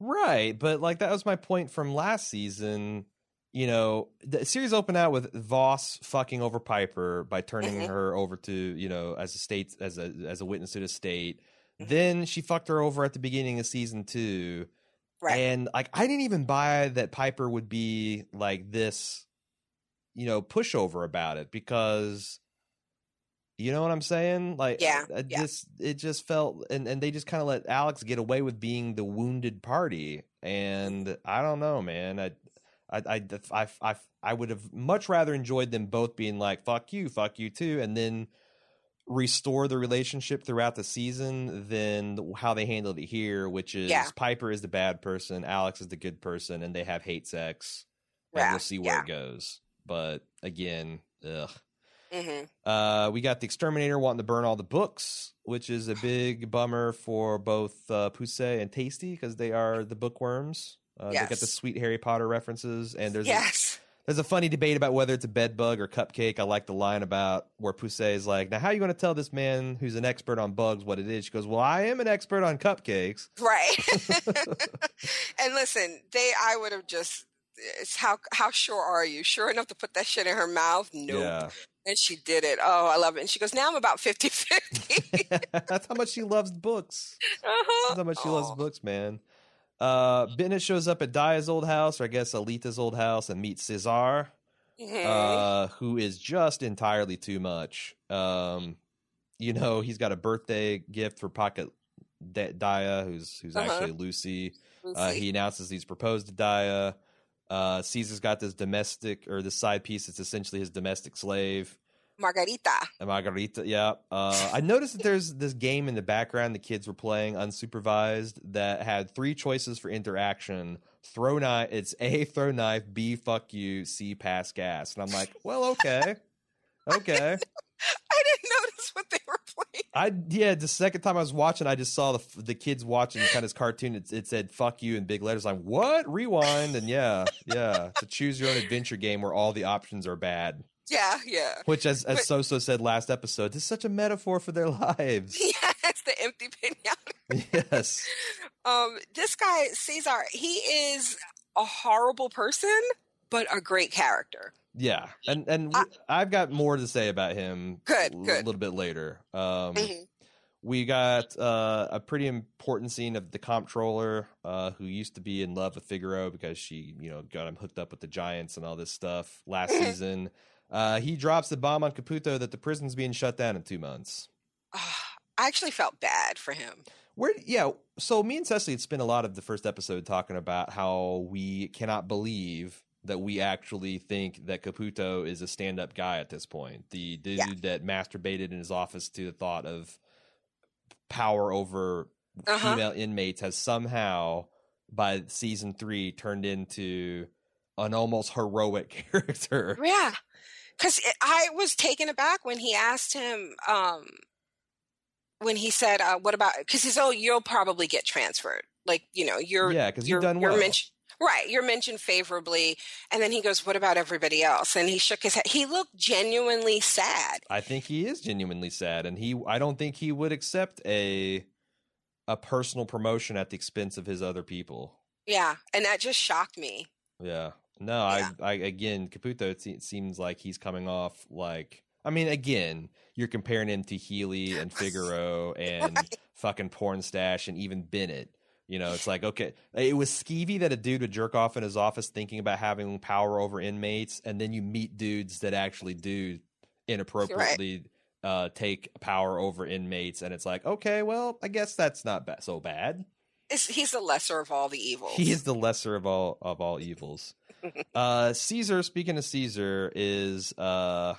Right, but like that was my point from last season. You know, the series opened out with Voss fucking over Piper by turning mm-hmm. her over to you know as a state as a as a witness to the state. Mm-hmm. Then she fucked her over at the beginning of season two. Right. And like I didn't even buy that Piper would be like this, you know, pushover about it because you know what I'm saying? Like Yeah, I, I yeah. just it just felt and, and they just kind of let Alex get away with being the wounded party. And I don't know, man. I I I I I, I would have much rather enjoyed them both being like fuck you, fuck you too and then restore the relationship throughout the season than how they handled it here, which is Yeah. Piper is the bad person, Alex is the good person, and they have hate sex. And we'll see where yeah. it goes. But again, ugh. hmm Uh, we got the exterminator wanting to burn all the books, which is a big bummer for both uh, and Tasty because they are the bookworms. Uh, They got the sweet Harry Potter references, and there's a, Yes. There's a funny debate about whether it's a bed bug or cupcake. I like the line about where Poussey is like, "Now, how are you going to tell this man who's an expert on bugs what it is?" She goes, "Well, I am an expert on cupcakes." Right. *laughs* *laughs* and listen, they I would have just it's how how sure are you? Sure enough to put that shit in her mouth? Nope. Yeah, And she did it. Oh, I love it. And she goes, now I'm about 50-50. *laughs* that's how much she loves books. uh-huh. That's how much she loves books, man. Uh, Bennett shows up at Daya's old house, or I guess Aleida's old house, and meets Cesar. Mhm. uh, who is just entirely too much. Um, you know, he's got a birthday gift for Pocket D- Daya, who's who's Uh-huh. actually Lucy. We'll Uh, he announces he's proposed to Daya. Uh, Caesar's got this domestic or this side piece that's essentially his domestic slave. Margarita. Margarita, yeah. Uh, I noticed that there's this game in the background the kids were playing unsupervised that had three choices for interaction. Throw knife. It's A, throw knife. B, fuck you. C, pass gas. And I'm like, well, okay, okay. *laughs* I didn't notice what they were playing. I yeah. The second time I was watching, I just saw the the kids watching kind of this cartoon. It, it said "fuck you" in big letters. I'm like, what? Rewind and yeah, yeah. It's a choose your own adventure game where all the options are bad. Yeah, yeah. Which, as as But- Soso said last episode, this is such a metaphor for their *laughs* lives. *laughs* Yes, the empty pinata. yes. *laughs* Um, this guy, Caesar, he is a horrible person, but a great character. Yeah, and and I- I've got more to say about him. Good, a good. little bit later. Um, Mhm. we got uh, a pretty important scene of the comptroller, uh, who used to be in love with Figueroa because she, you know, got him hooked up with the Giants and all this stuff last Mhm. season. Uh, he drops the bomb on Caputo that the prison's being shut down in two months. Ah, I actually felt bad for him. Where, yeah. So me and Cecily had spent a lot of the first episode talking about how we cannot believe that we actually think that Caputo is a stand-up guy at this point. The dude Yeah. that masturbated in his office to the thought of power over Uh-huh. female inmates has somehow, by season three, turned into an almost heroic *laughs* character. Yeah. Because I was taken aback when he asked him, um, when he said, uh, what about, because he's, oh, you'll probably get transferred. Like, you know, you're, Yeah, because you're, you've done well. mentioned, right, you're mentioned favorably. And then he goes, what about everybody else? And he shook his head. He looked genuinely sad. I think he is genuinely sad, and he I don't think he would accept a a personal promotion at the expense of his other people. Yeah. And that just shocked me. Yeah, no, I I again Caputo it seems like he's coming off like I mean again you're comparing him to Healy and Figueroa *laughs* and Right. fucking Pornstache and even Bennett. You know, it's like okay, it was skeevy that a dude would jerk off in his office thinking about having power over inmates, and then you meet dudes that actually do inappropriately uh, take power over inmates, and it's like okay, well, I guess that's not ba- so bad. It's, he's the lesser of all the evils. He is the lesser of all of all evils. *laughs* uh, Caesar, speaking of Caesar, is uh,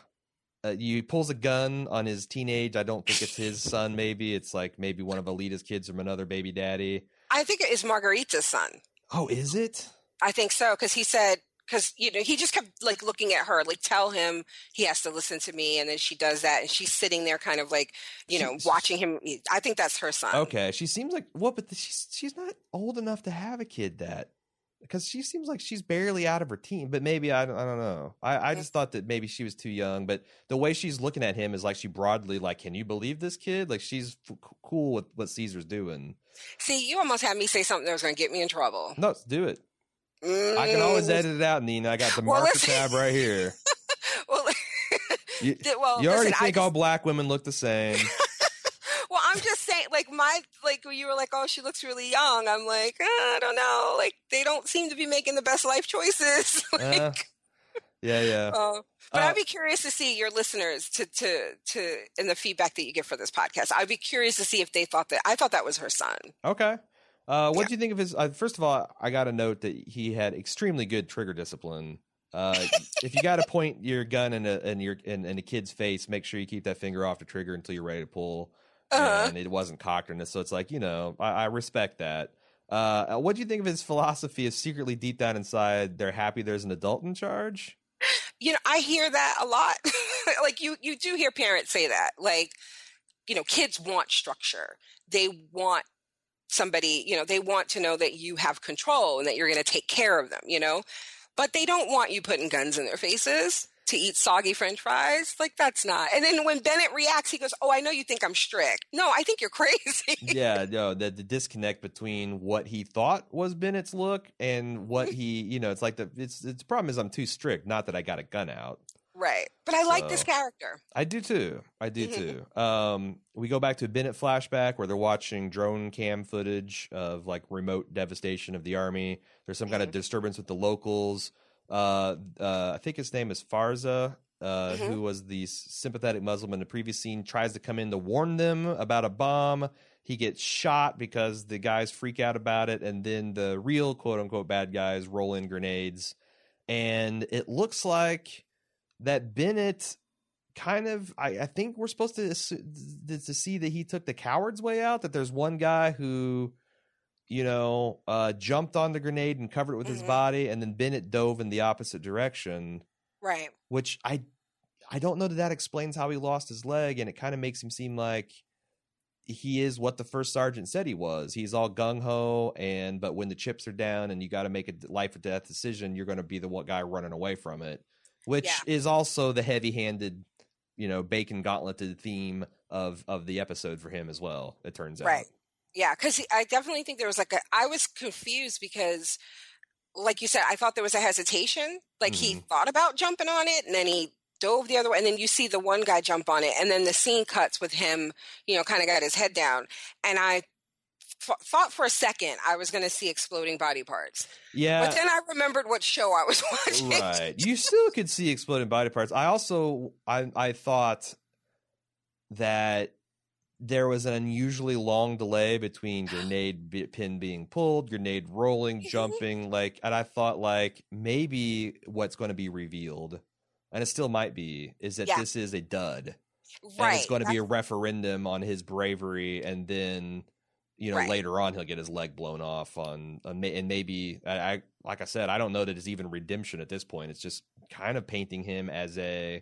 uh, you pulls a gun on his teenage. I don't think it's his son. Maybe it's like maybe one of Aleida's kids from another baby daddy. I think it is Margarita's son. Oh, is it? I think so because he said because you know he just kept like looking at her like tell him he has to listen to me and then she does that and she's sitting there kind of like you know She- watching him. I think that's her son. Okay, she seems like what, but she's she's not old enough to have a kid that because she seems like she's barely out of her teen. But maybe I don't I don't know. I I just thought that maybe she was too young. But the way she's looking at him is like she broadly like, can you believe this kid? Like she's f- cool with what Caesar's doing. See, you almost had me say something that was going to get me in trouble. No, let's do it. I can always Mm. edit it out, Nina. I got the *laughs* marker tab right here. *laughs* Well, *laughs* You, well, you already listen, I think just- all black women look the same. My like you were like, oh, she looks really young. I'm like, uh, I don't know. Like they don't seem to be making the best life choices. *laughs* like, uh, yeah, yeah. Uh, but I'd be curious to see your listeners to to to in the feedback that you get for this podcast. I'd be curious to see if they thought that I thought that was her son. Okay. Uh, what do you think of his? Uh, first of all, I got a note that he had extremely good trigger discipline. Uh, if you got to point your gun in a in your in, in, a kid's face, make sure you keep that finger off the trigger until you're ready to pull. Uh-huh. And it wasn't this, so it's like you know, I, I respect that. Uh, what do you think of his philosophy? Is secretly deep down inside, they're happy there's an adult in charge. You know, I hear that a lot. *laughs* like you, you do hear parents say that. Like, you know, kids want structure. They want somebody, you know, they want to know that you have control and that you're going to take care of them, you know, but they don't want you putting guns in their faces to eat soggy french fries. Like that's not. And then when Bennett reacts, he goes, "Oh, I know you think I'm strict. No, I think you're *laughs* crazy." yeah, no, the, the disconnect between what he thought was Bennett's look and what he, *laughs* you know, it's like the it's it's the problem is I'm too strict, not that I got a gun out. Right. But I so, like this character. I do too. I do mm-hmm. too. *laughs* Um, we go back to a Bennett flashback where they're watching drone cam footage of like remote devastation of the army. There's some mm-hmm. kind of mm-hmm. disturbance with the locals. Uh, uh, I think his name is Farza, uh, mm-hmm. who was the sympathetic Muslim in the previous scene, tries to come in to warn them about a bomb. He gets shot because the guys freak out about it, and then the real quote unquote bad guys roll in grenades. And it looks like that Bennett kind of I, I think we're supposed to to see that he took the coward's way out that there's one guy who you know uh jumped on the grenade and covered it with mm-hmm. his body and then Bennett dove in the opposite direction right which I I don't know that that explains how he lost his leg and it kind of makes him seem like he is what the first sergeant said he was. He's all gung ho, and but when the chips are down and you got to make a life or death decision, you're going to be the guy running away from it which yeah. is also the heavy-handed, you know, bacon gauntleted theme of of the episode for him as well. It turns out, right? Yeah, because I definitely think there was like a. I was confused because, like you said, I thought there was a hesitation. Like mm-hmm. he thought about jumping on it, and then he dove the other way and then you see the one guy jump on it and then the scene cuts with him you know kind of got his head down and i f- thought for a second I was going to see exploding body parts. Yeah. But then I remembered what show I was *laughs* watching. Right. You still could see exploding body parts. I also I I thought that there was an unusually long delay between grenade pin being pulled, grenade rolling, jumping, *laughs* like, and I thought like maybe what's going to be revealed, and it still might be, is that yeah. this is a dud, right? And it's going to be a referendum on his bravery, and then you know, right. later on he'll get his leg blown off on, uh, on and maybe I, I, like I said, I don't know that it's even redemption at this point. It's just kind of painting him as a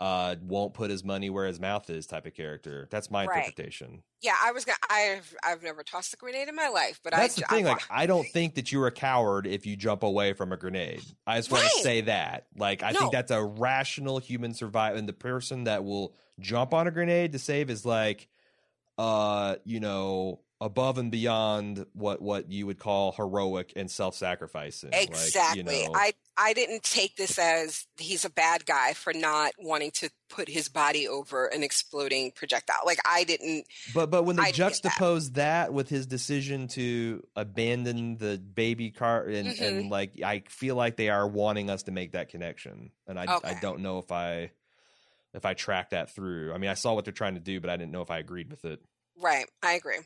uh, won't put his money where his mouth is type of character. That's my right. interpretation. Yeah, I was gonna. I've I've never tossed a grenade in my life, but that's I, the thing. I, like, I don't *laughs* think that you're a coward if you jump away from a grenade. I just want to say that. Like, I no. think that's a rational human survival, and the person that will jump on a grenade to save is like, uh, you know, above and beyond what what you would call heroic and self-sacrificing exactly like, you know, i i didn't take this as he's a bad guy for not wanting to put his body over an exploding projectile like i didn't but but when they I juxtapose that. that. with his decision to abandon the baby car and mm-hmm. and like i feel like they are wanting us to make that connection and i okay. i don't know if i if i track that through i mean i saw what they're trying to do but i didn't know if i agreed with it right i agree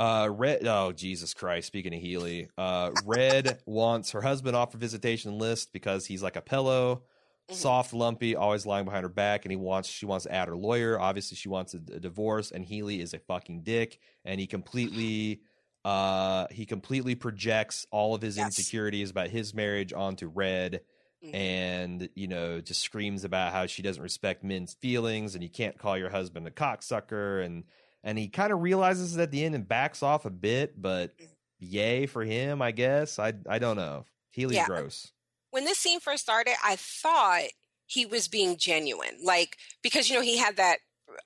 uh, Red. Oh, Jesus Christ! Speaking of Healy, uh, Red *laughs* wants her husband off her visitation list because he's like a pillow, mm-hmm. soft, lumpy, always lying behind her back, and he wants she wants to add her lawyer. Obviously, she wants a, a divorce, and Healy is a fucking dick, and he completely, uh, he completely projects all of his yes. insecurities about his marriage onto Red. Mm-hmm. And you know, just screams about how she doesn't respect men's feelings, and you can't call your husband a cocksucker, and and he kind of realizes it at the end and backs off a bit, but yay for him, I guess. I I don't know. Healy's yeah. gross. When this scene first started, I thought he was being genuine, like because you know he had that.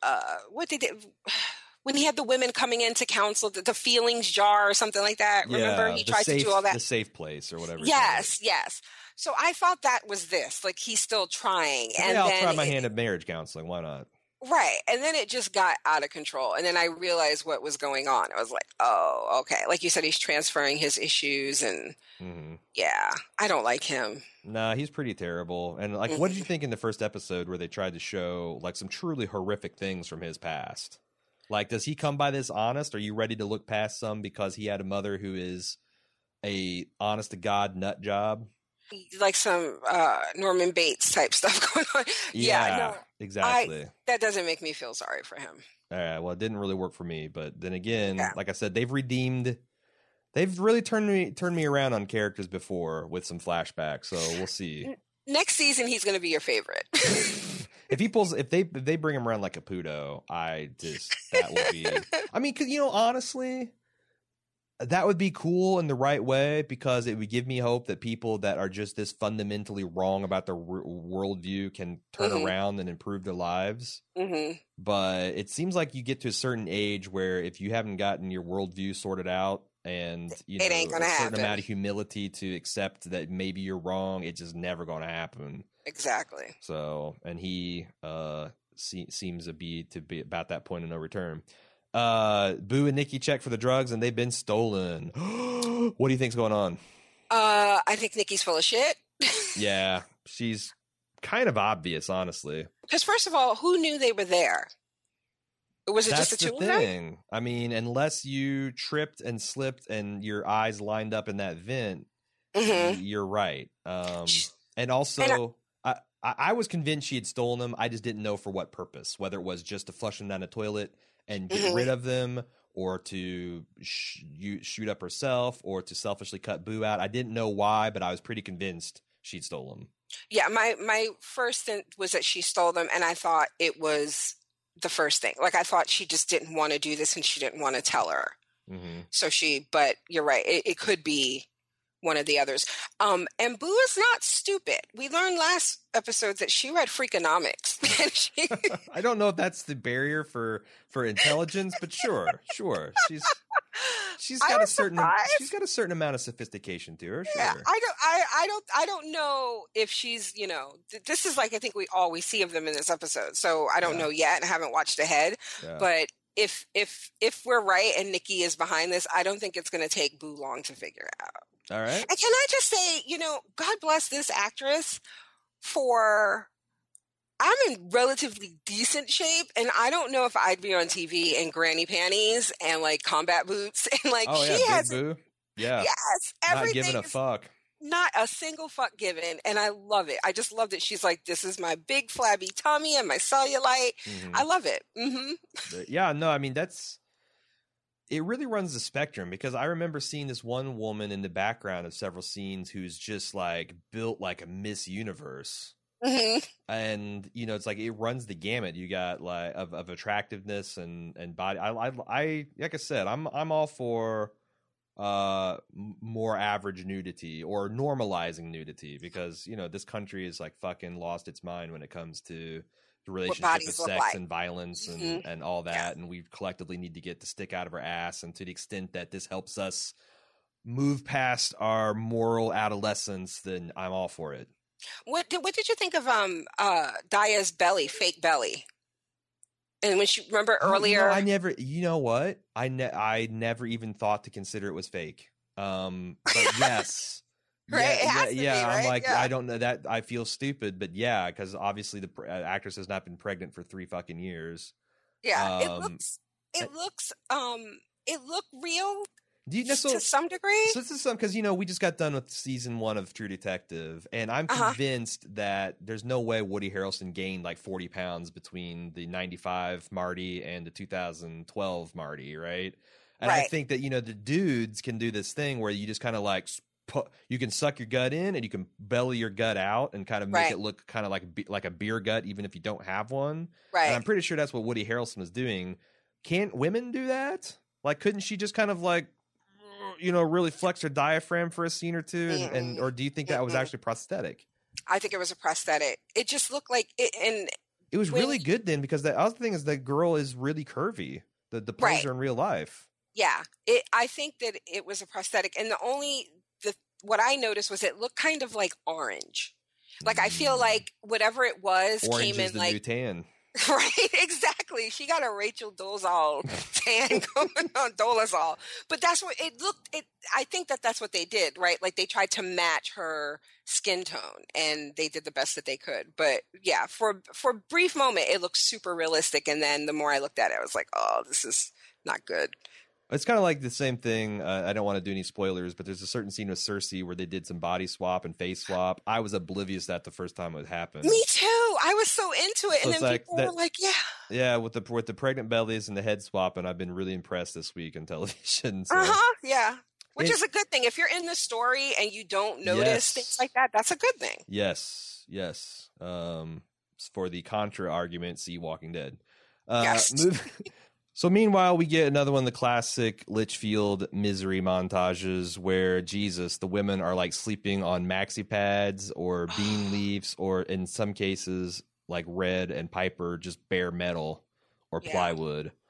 Uh, what did it? *sighs* When he had the women coming in to counsel, the, the feelings jar or something like that. Remember, yeah, he tried safe, to do all that. The safe place or whatever. Yes, yes. So I thought that was this. Like he's still trying. and yeah, I'll then try my hand at marriage counseling. Why not? Right. And then it just got out of control. And then I realized what was going on. I was like, oh, okay. Like you said, he's transferring his issues. And hmm yeah, I don't like him. Nah, he's pretty terrible. And like, what did you think in the first episode where they tried to show like some truly horrific things from his past? Like, does he come by this honest? Are you ready to look past some because he had a mother who is a honest to god nut job? Like some uh, Norman Bates type stuff *laughs* going on. Yeah, no, exactly. that doesn't make me feel sorry for him. All right. Well, it didn't really work for me, but then again, Yeah. like I said, they've redeemed. They've really turned me turned me around on characters before with some flashbacks, so we'll see. Next season, he's going to be your favorite. *laughs* if he pulls, if they if they bring him around like a Caputo, I just that would be. I mean, cause you know, honestly, that would be cool in the right way because it would give me hope that people that are just this fundamentally wrong about their wor- worldview can turn Mhm. around and improve their lives. hmm but it seems like you get to a certain age where if you haven't gotten your worldview sorted out and you know It ain't gonna a certain happen. amount of humility to accept that maybe you're wrong, it's just never going to happen. Exactly. So, and he uh se- seems to be to be about that point of no return. Uh, Boo and Nikki check for the drugs and they've been stolen. *gasps* what do you think's going on? Uh, I think Nikki's full of shit. *laughs* Yeah, she's kind of obvious, honestly. Because first of all, who knew they were there? Was it That's just the two the of them? thing. I mean, unless you tripped and slipped and your eyes lined up in that vent, hmm you're right. Um, and also, I, I, I was convinced she had stolen them. I just didn't know for what purpose, whether it was just to flush them down the toilet and get Mhm. rid of them, or to sh- shoot up herself, or to selfishly cut Boo out. I didn't know why, but I was pretty convinced she'd stole them. Yeah, my my first thing was that she stole them, and I thought it was the first thing. Like I thought she just didn't want to do this, and she didn't want to tell her. hmm So she, but you're right. It, it could be one of the others. Um, and Boo is not stupid. We learned last episode that she read Freakonomics. *laughs* and she, *laughs* I don't know if that's the barrier for for intelligence, but sure, sure. She's she's I got a certain surprised. she's got a certain amount of sophistication to her. Sure. yeah, I don't, I, I don't, I don't know if she's, you know, th- this is like I think we all we see of them in this episode. So I don't Yeah. know yet, and haven't watched ahead. Yeah. But if if if we're right and Nikki is behind this, I don't think it's going to take Boo long to figure out. All right. And can I just say, you know, God bless this actress for. I'm in relatively decent shape, and I don't know if I'd be on TV in granny panties and like combat boots, *laughs* and like Oh she Big has. Boo. Yeah. Yes, Everything. Not giving a fuck. not a single fuck given, and I love it. I just love that she's like, "This is my big flabby tummy and my cellulite." Mhm. I love it. hmm yeah, no, I mean that's it really runs the spectrum because I remember seeing this one woman in the background of several scenes who's just like built like a Miss Universe. hmm and you know it's like it runs the gamut you got like of, of attractiveness and and body I, I i like i said i'm i'm all for uh more average nudity or normalizing nudity because you know this country is like fucking lost its mind when it comes to the relationship of sex like. and violence and Mhm. and all that Yeah. and we collectively need to get the stick out of our ass and to the extent that this helps us move past our moral adolescence then i'm all for it What did what did you think of um uh Daya's belly, fake belly? And when she remember Oh, you know, earlier, I never. You know what? I ne- I never even thought to consider it was fake. Um, but *laughs* yes, Right, Yeah, it yeah, be, yeah. I'm like, Yeah. I don't know that. I feel stupid, but yeah, because obviously the pr- uh, actress has not been pregnant for three fucking years. yeah, it um, looks it looks um it looked real Do you? So, to some degree. so this is some because you know we just got done with season one of True Detective, and I'm Uh-huh. convinced that there's no way Woody Harrelson gained like 40 pounds between the 95 Marty and the 2012 Marty, right? And I think that you know the dudes can do this thing where you just kind of like pu- you can suck your gut in and you can belly your gut out and kind of make Right. it look kind of like like a beer gut even if you don't have one. right. And I'm pretty sure that's what Woody Harrelson was doing. Can't women do that? Like, couldn't she just kind of like, you know, really flex her diaphragm for a scene or two? And, and mm. or do you think that was actually prosthetic? I think it was a prosthetic. It just looked like it, and It was When- really good then because the other thing is the girl is really curvy. The the pose Right. are in real life. yeah, it. I think that it was a prosthetic, and the only what I noticed was it looked kind of like orange. Like I feel Mm. like whatever it was orange came is in the like new tan. *laughs* Right, exactly. She got a Rachel Dolezal *laughs* tan *laughs* going on Dolezal, but that's what it looked. It. I think that that's what they did, right? Like they tried to match her skin tone, and they did the best that they could. But yeah, for for a brief moment, it looked super realistic, and then the more I looked at it, I was like, oh, this is not good. It's kind of like the same thing. Uh, I don't want to do any spoilers, but there's a certain scene with Cersei where they did some body swap and face swap. I was oblivious that the first time it happened. Me too. I was so into it, So and then like people that- were like, "Yeah, Yeah, with the with the pregnant bellies and the head swap, and I've been really impressed this week on *laughs* television. So. uh huh, yeah." Which It- is a good thing. If you're in the story and you don't notice Yes. things like that, that's a good thing. Yes, yes. Um, for the contra argument, see Walking Dead. Uh, Yes. move- *laughs* so meanwhile, we get another one of the classic Litchfield misery montages where Jesus, the women are like sleeping on maxi pads or *sighs* bean leaves, or in some cases, like Red and Piper, just bare metal or Yeah. plywood. *laughs*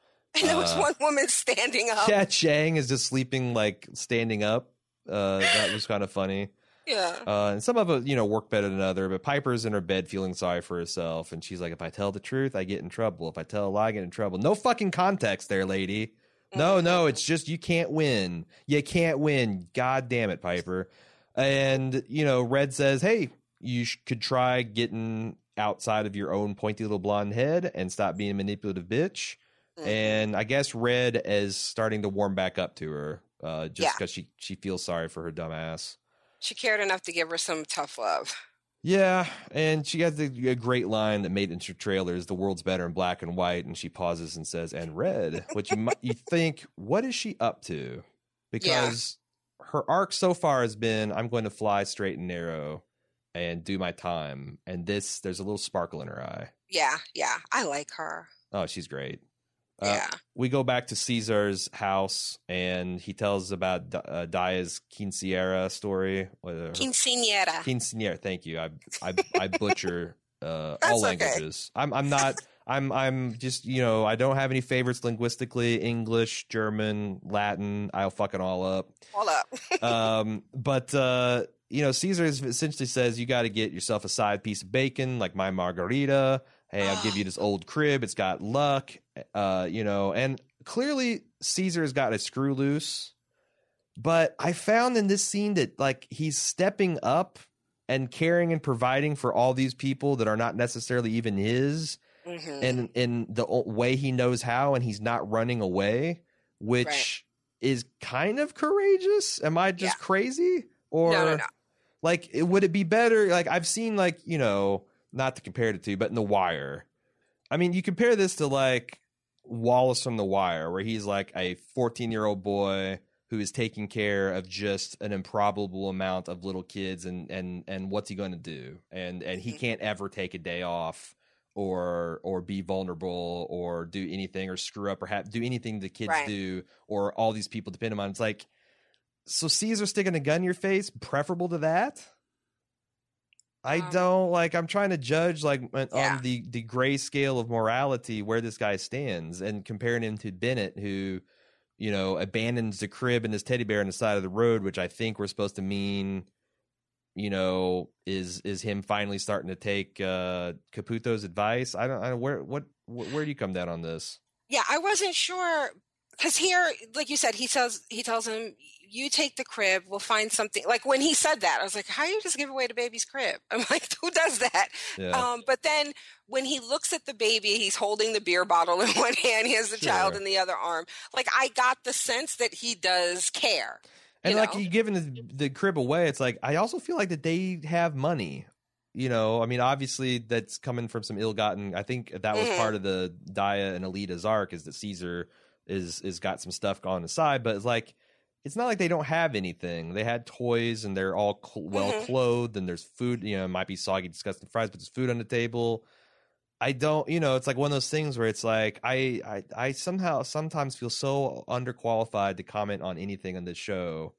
And there was Uh, one woman standing up. Yeah, Chang is just sleeping like standing up. Uh, that was kind of funny. Yeah. Uh, and some of it, you know, work better than other. But Piper's in her bed feeling sorry for herself, and she's like, "If I tell the truth, I get in trouble. If I tell a lie, I get in trouble." No fucking context there, lady. No, no, Mhm. it's just you can't win. You can't win. God damn it, Piper. And you know, Red says, "Hey, you sh- could try getting outside of your own pointy little blonde head and stop being a manipulative bitch." Mhm. And I guess Red is starting to warm back up to her, uh, just Yeah. because she she feels sorry for her dumb ass. She cared enough to give her some tough love. Yeah, and she has the, a great line that made into trailers. The world's better in black and white, and she pauses and says, "And red," which you might you think, what is she up to? Because her arc so far has been, "I'm going to fly straight and narrow and do my time," and this there's a little sparkle in her eye. Yeah, yeah. I like her. Oh, she's great. Uh, yeah. we go back to Caesar's house, and he tells about uh, Daya's quinceañera story. Her- Quinceañera. Quinceañera. Thank you. I I, *laughs* I butcher uh, all okay. languages. I'm I'm not. I'm I'm just you know I don't have any favorites linguistically. English, German, Latin. I'll fuck it all up. all up. *laughs* Um, but uh, you know, Caesar essentially says you got to get yourself a side piece of bacon, like my margarita. Hey, I'll give you *gasps* this old crib. It's got luck. Uh, you know, and clearly Caesar's got a screw loose. But I found in this scene that like he's stepping up and caring and providing for all these people that are not necessarily even his Mhm. in in the way he knows how and he's not running away which Right. is kind of courageous am i just crazy or no, no, no. like it, would it be better like i've seen like you know not to compare it to but in the wire i mean you compare this to like wallace from the wire where he's like a 14 year old boy who is taking care of just an improbable amount of little kids and and and what's he going to do and and he Mhm. can't ever take a day off or or be vulnerable or do anything or screw up or have do anything the kids Right. do or all these people depend on it's like so caesar sticking a gun in your face preferable to that i Um, don't like i'm trying to judge like on the the gray scale of morality where this guy stands and comparing him to bennett who you know abandons the crib and his teddy bear on the side of the road which i think we're supposed to mean you know is is him finally starting to take uh caputo's advice. I don't i don't where what where do you come down on this? Yeah, I wasn't sure because here, like you said, he tells he tells him, "You take the crib. We'll find something." Like when he said that, I was like, "How you just give away the baby's crib?" *laughs* I'm like, "Who does that?" yeah Um, but then when he looks at the baby, he's holding the beer bottle in *laughs* one hand, he has the child in the other arm. Like I got the sense that he does care. and you like know? you giving the, the crib away it's like i also feel like that they have money you know i mean obviously that's coming from some ill-gotten i think that was Mhm. part of the Daya and Aleida's arc is that caesar is is got some stuff on the side but it's like it's not like they don't have anything they had toys and they're all cl- well Mhm. clothed and there's food you know it might be soggy disgusting fries but there's food on the table I don't, you know, it's like one of those things where it's like I, I, I somehow sometimes feel so underqualified to comment on anything on this show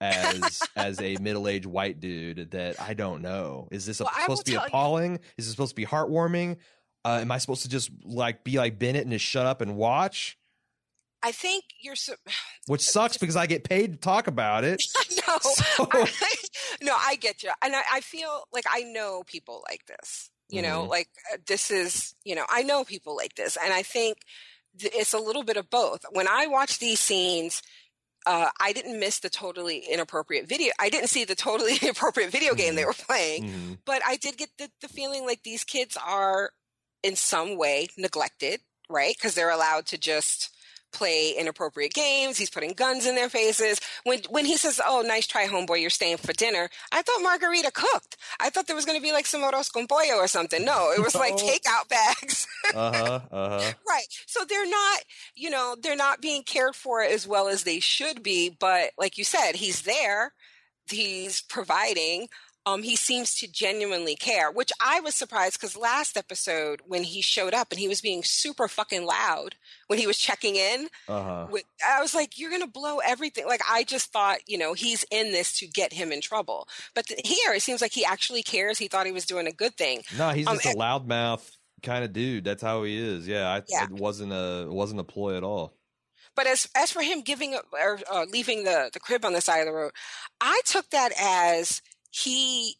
as *laughs* as a middle aged white dude that I don't know. Is this Well, supposed to be tell you- appalling? Is it supposed to be heartwarming? Uh, am I supposed to just like be like Bennett and just shut up and watch? I think you're so. *sighs* Which *sighs* sucks because I get paid to talk about it. *laughs* no, So- *laughs* I, no, I get you, and I, I feel like I know people like this. You know, Mhm. like uh, this is, you know, I know people like this. And I think th- it's a little bit of both. When I watch these scenes, uh, I didn't miss the totally inappropriate video. I didn't see the totally *laughs* inappropriate video game they Mhm. were playing, Mhm. but I did get the, the feeling like these kids are in some way neglected, right? Because they're allowed to just play inappropriate games. He's putting guns in their faces. When when he says, "Oh, nice try, homeboy, you're staying for dinner," I thought Margarita cooked. I thought there was going to be like some arroz con pollo or something. No, it was like takeout *laughs* bags. Uh-huh. Uh-huh. Right. So they're not, you know, they're not being cared for as well as they should be. But like you said, he's there, he's providing. Um, he seems to genuinely care, which I was surprised because last episode when he showed up and he was being super fucking loud when he was checking in, Uh-huh. with, I was like, "You're gonna blow everything." Like I just thought, you know, he's in this to get him in trouble. But th- here, it seems like he actually cares. He thought he was doing a good thing. No, he's Um, just a loudmouth kind of dude. That's how he is. Yeah, I, Yeah. it wasn't a it wasn't a ploy at all. But as as for him giving up- or uh, leaving the the crib on the side of the road, I took that as he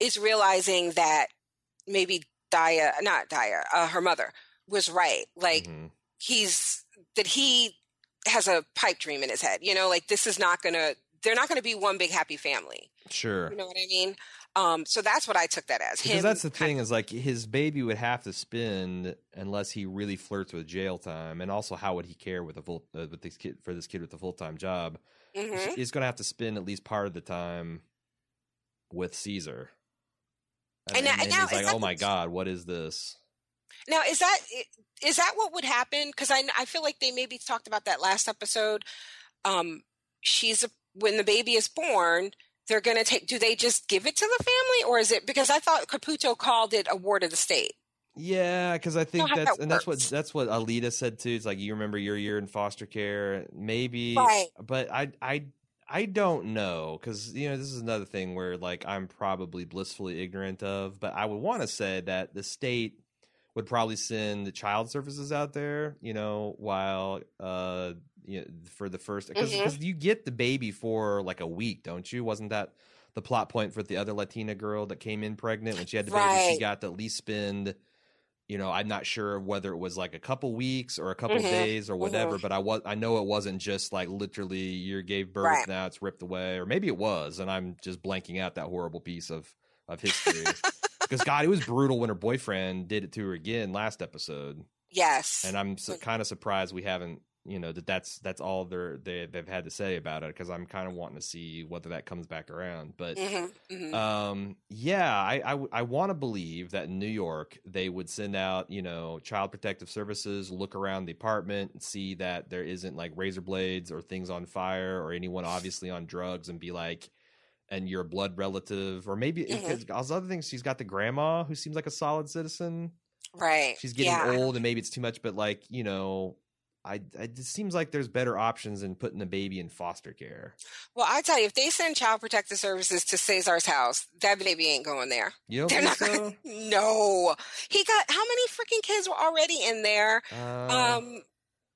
is realizing that maybe Daya, not Daya, uh, her mother was right. Like Mhm. he's that he has a pipe dream in his head. You know, like this is not gonna. They're not gonna be one big happy family. Sure. You know what I mean? Um, so that's what I took that as. Because him that's the thing is like his baby would have to spend unless he really flirts with jail time, and also how would he care with a full uh, with this kid for this kid with a full time job? Mhm. He's going to have to spend at least part of the time with Cesar. And, And now- and now, he's like, "Oh the- my god, what is this?" Now, is that is that what would happen? Because I I feel like they maybe talked about that last episode. Um, she's a, when the baby is born, they're going to take. Do they just give it to the family, or is it because I thought Caputo called it a ward of the state? Yeah, because I think how that's that and that's what that's what Aleida said too. It's like you remember your year in foster care, maybe, Right. but I I I don't know because you know this is another thing where like I'm probably blissfully ignorant of, but I would want to say that the state would probably send the child services out there, you know, while uh you know, for the first because Mhm. you get the baby for like a week, don't you? Wasn't that the plot point for the other Latina girl that came in pregnant when she had the baby? She got to at least spend you know, I'm not sure whether it was like a couple weeks or a couple Mhm, days or whatever, mhm. but I was I know it wasn't just like literally you gave birth Right. now it's ripped away or maybe it was and I'm just blanking out that horrible piece of of history. Because God, it was brutal when her boyfriend did it to her again last episode, Yes. and I'm so, kind of surprised we haven't, you know, that that's that's all they're they they've had to say about it. Because I'm kind of wanting to see whether that comes back around. But Mhm, mhm. um, yeah, I I, want to believe that in New York they would send out, you know, child protective services, look around the apartment and see that there isn't like razor blades or things on fire or anyone obviously on drugs, and be like. And your blood relative, or maybe because other things, she's got the grandma who seems like a solid citizen. right. She's getting yeah. old, and maybe it's too much. But like you know, I, it seems like there's better options than putting the baby in foster care. Well, I tell you, if they send child protective services to Cesar's house, that baby ain't going there. You They're not so? gonna. *laughs* No, he got how many freaking kids were already in there? Uh, Um,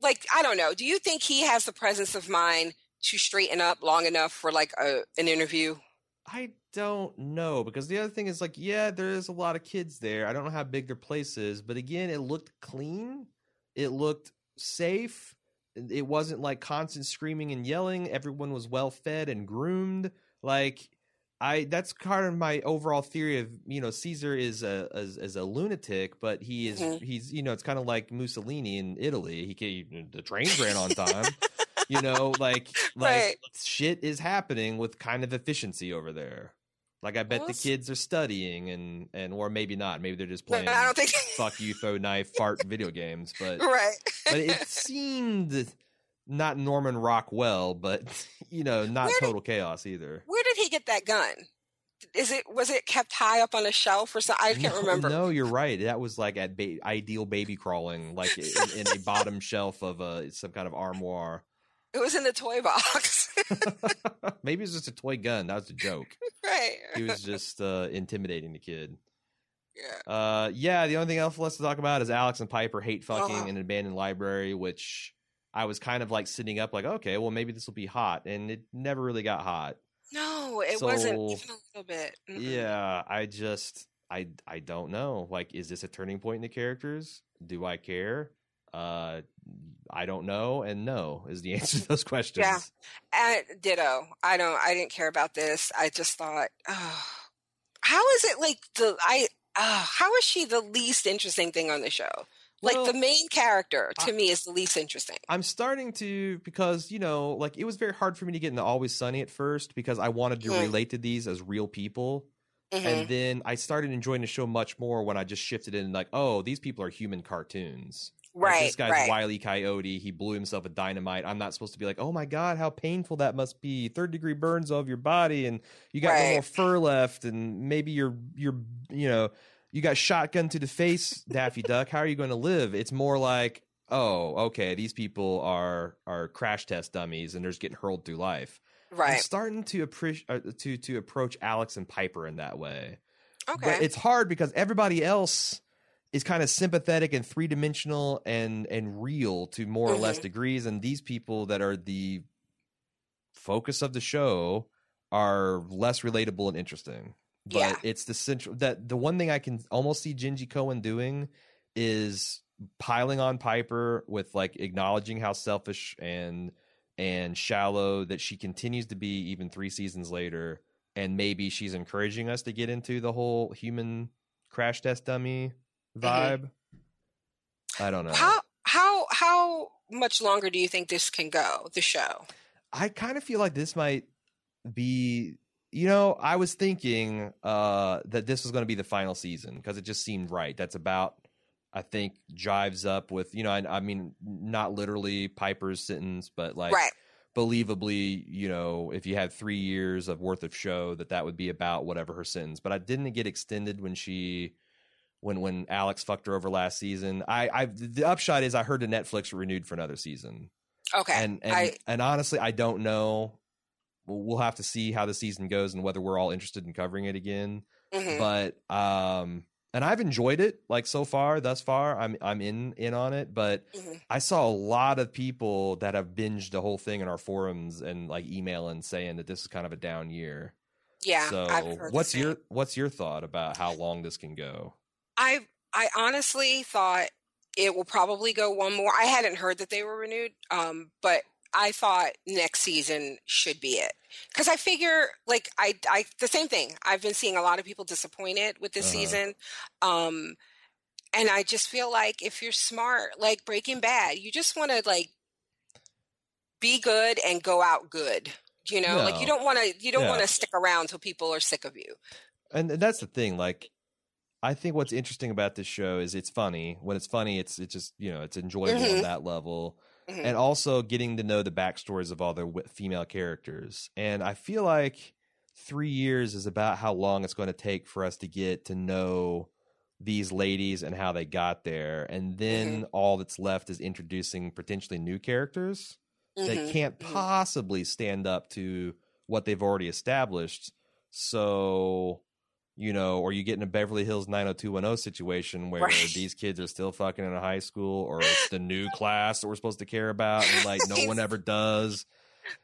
like I don't know. Do you think he has the presence of mind to straighten up long enough for like a an interview? I don't know because the other thing is like, yeah, there is a lot of kids there. I don't know how big their place is, but again, it looked clean. It looked safe. It wasn't like constant screaming and yelling. Everyone was well fed and groomed. Like I, that's kind of my overall theory of you know Cesar is a is, is a lunatic, but he is Mhm. he's you know it's kind of like Mussolini in Italy. He the trains ran on time. you know, like *laughs* like Right. shit is happening with kind of efficiency over there. Like I bet Well, the kids are studying and and or maybe not. Maybe they're just playing I don't think. *laughs* fuck you, throw knife, fart video games. But right. but it *laughs* seemed not Norman Rockwell, but *laughs* you know, not Where did- total chaos either. Where did he get that gun? Is it was it kept high up on a shelf or something? I can't no, remember. No, you're right. That was like at ba- ideal baby crawling, like in, in a bottom shelf of a some kind of armoire. It was in the toy box. *laughs* *laughs* Maybe it was just a toy gun. That was a joke. right. He was just uh, intimidating the kid. yeah. Uh, yeah. The only thing else left to talk about is Alex and Piper hate fucking Uh-huh. in an abandoned library, which I was kind of like sitting up, like, okay, well maybe this will be hot, and it never really got hot. No, it wasn't even a little bit. Mm-mm. Yeah, I just I I don't know. Like, is this a turning point in the characters? Do I care? Uh, I don't know, and no is the *laughs* answer to those questions. Yeah, and ditto. I don't. I didn't care about this. I just thought, oh, how is it like the I? Uh, how is she the least interesting thing on the show? Like Well, the main character to I- me is the least interesting. I'm starting to because you know, like it was very hard for me to get into Always Sunny at first because I wanted to Mhm. relate to these as real people, Mhm. and then I started enjoying the show much more when I just shifted in like, oh, these people are human cartoons. Like, right, this guy's right. Wiley Coyote. He blew himself with dynamite. I'm not supposed to be like, oh my god, how painful that must be. Third degree burns all of your body, and you got no more fur left, and maybe you're you're you know you got shotgun to the face, Daffy Duck. How are you going to live? It's more like, oh, okay, these people are are crash test dummies, and they're just getting hurled through life. I'm Right. starting to appreciate uh, to to approach Alex and Piper in that way. Okay. But it's hard because everybody else is kind of sympathetic and three dimensional and and real to more or less Mhm. degrees, and these people that are the focus of the show are less relatable and interesting. But Yeah. it's the central that the one thing I can almost see Jenji Kohan doing is piling on Piper with like acknowledging how selfish and and shallow that she continues to be even three seasons later and maybe she's encouraging us to get into the whole human crash test dummy vibe i don't know how how how much longer do you think this can go? The show. i kind of feel like this might be you know i was thinking uh that this was going to be the final season because it just seemed right that's about i think jives up with you know i, I mean not literally piper's sentence but like right. believably, you know, if you had three years of worth of show, that that would be about whatever her sentence. But I didn't get extended when she, when when Alex fucked her over last season. I, I the upshot is I heard the Netflix renewed for another season, Okay. and and I and honestly, I don't know. We'll we'll have to see how the season goes and whether we're all interested in covering it again. mhm. But um, and I've enjoyed it like so far, thus far. I'm I'm in in on it, but Mhm. I saw a lot of people that have binged the whole thing in our forums and like emailing saying that this is kind of a down year. yeah. so I've heard the what's your what's your thought about how long this can go? I I honestly thought it will probably go one more. I hadn't heard that they were renewed, um, but I thought next season should be it because I figure like I I the same thing. I've been seeing a lot of people disappointed with this Uh-huh. season, um, and I just feel like if you're smart, like Breaking Bad, you just want to like be good and go out good. You know, like you don't want to you don't Yeah. want to stick around till people are sick of you. And, and that's the thing. Like, I think what's interesting about this show is it's funny. When it's funny, it's it's just you know it's enjoyable on Mhm. that level. Mhm. and also getting to know the backstories of all the w- female characters. And I feel like three years is about how long it's going to take for us to get to know these ladies and how they got there. And then all that's left is introducing potentially new characters that Mhm. can't mhm. possibly stand up to what they've already established. So, you know, or you get in a Beverly Hills 90210 situation where Right. these kids are still fucking in a high school, or it's the new *laughs* class that we're supposed to care about, and like no one ever does.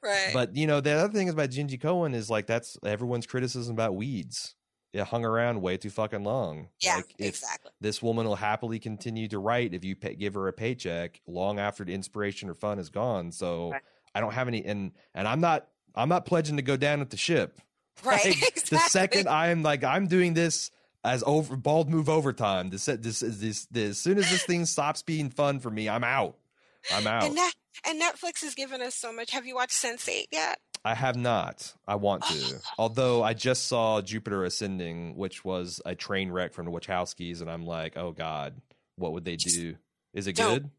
right. But, you know, the other thing is about Jenji Kohan is like that's everyone's criticism about weeds. It hung around way too fucking long. yeah, like, if exactly. this woman will happily continue to write if you pay, give her a paycheck long after the inspiration or fun is gone. So Right. I don't have any, and and I'm not I'm not pledging to go down with the ship. Right. Like, exactly. *laughs* The second I'm like I'm doing this as over Bald Move overtime. This this is this, this as soon as this thing stops being fun for me, I'm out. I'm out. and that and Netflix has given us so much. Have you watched Sense8 yet? I have not. I want to. *laughs* Although I just saw Jupiter Ascending, which was a train wreck from the Wachowskis, and I'm like, oh god, what would they do? Is it Don't. good?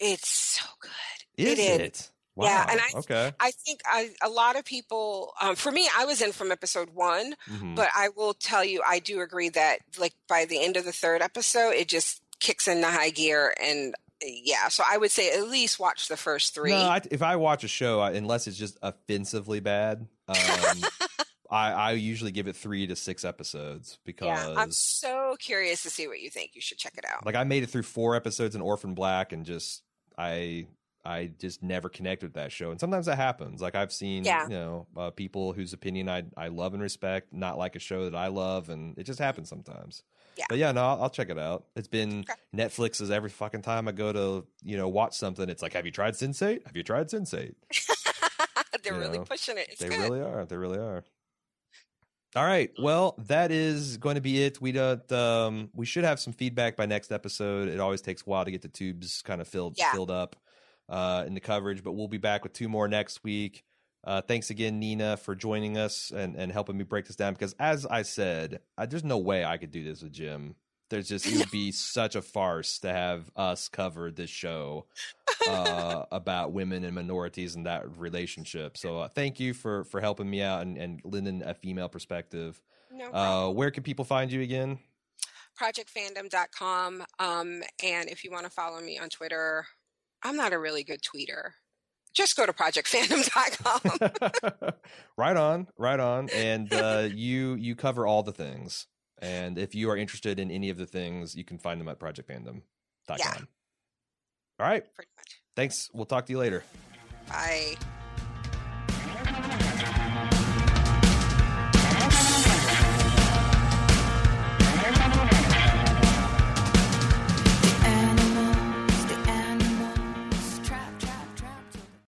It's so good. Is It it? Wow. Yeah, and I- okay. I think I, a lot of people. Um, for me, I was in from episode one, Mhm. but I will tell you, I do agree that like by the end of the third episode, it just kicks into high gear, and yeah. So I would say at least watch the first three. No, I, if I watch a show, I, unless it's just offensively bad, um, *laughs* I, I usually give it three to six episodes because, yeah, I'm so curious to see what you think. You should check it out. like, I made it through four episodes in Orphan Black, and just I I just never connect with that show. And sometimes that happens. Like I've seen, Yeah. you know, uh, people whose opinion I I love and respect, not like a show that I love, and it just happens sometimes. Yeah. But yeah, no, I'll, I'll check it out. It's been Okay. Netflix is every fucking time I go to you know watch something. It's like, have you tried Sense8? Have you tried Sense8? *laughs* They're You really know, pushing it. It's they good. really are. They really are. All right. Well, that is going to be it. We don't. Um, we should have some feedback by next episode. It always takes a while to get the tubes kind of filled Yeah. filled up uh, in the coverage, but we'll be back with two more next week. Uh, thanks again, Nina, for joining us and, and helping me break this down. Because as I said, I, there's no way I could do this with Jim. There's just it would be *laughs* such a farce to have us cover this show uh, about women and minorities and that relationship. So uh, thank you for for helping me out and, and lending a female perspective. No. Uh, where can people find you again? projectfandom.com. Um, and if you want to follow me on Twitter, I'm not a really good tweeter. Just go to projectfandom.com. *laughs* right on, right on. And uh, you you cover all the things. And if you are interested in any of the things, you can find them at projectfandom.com. Yeah. All right. Pretty much. Thanks. We'll talk to you later. Bye.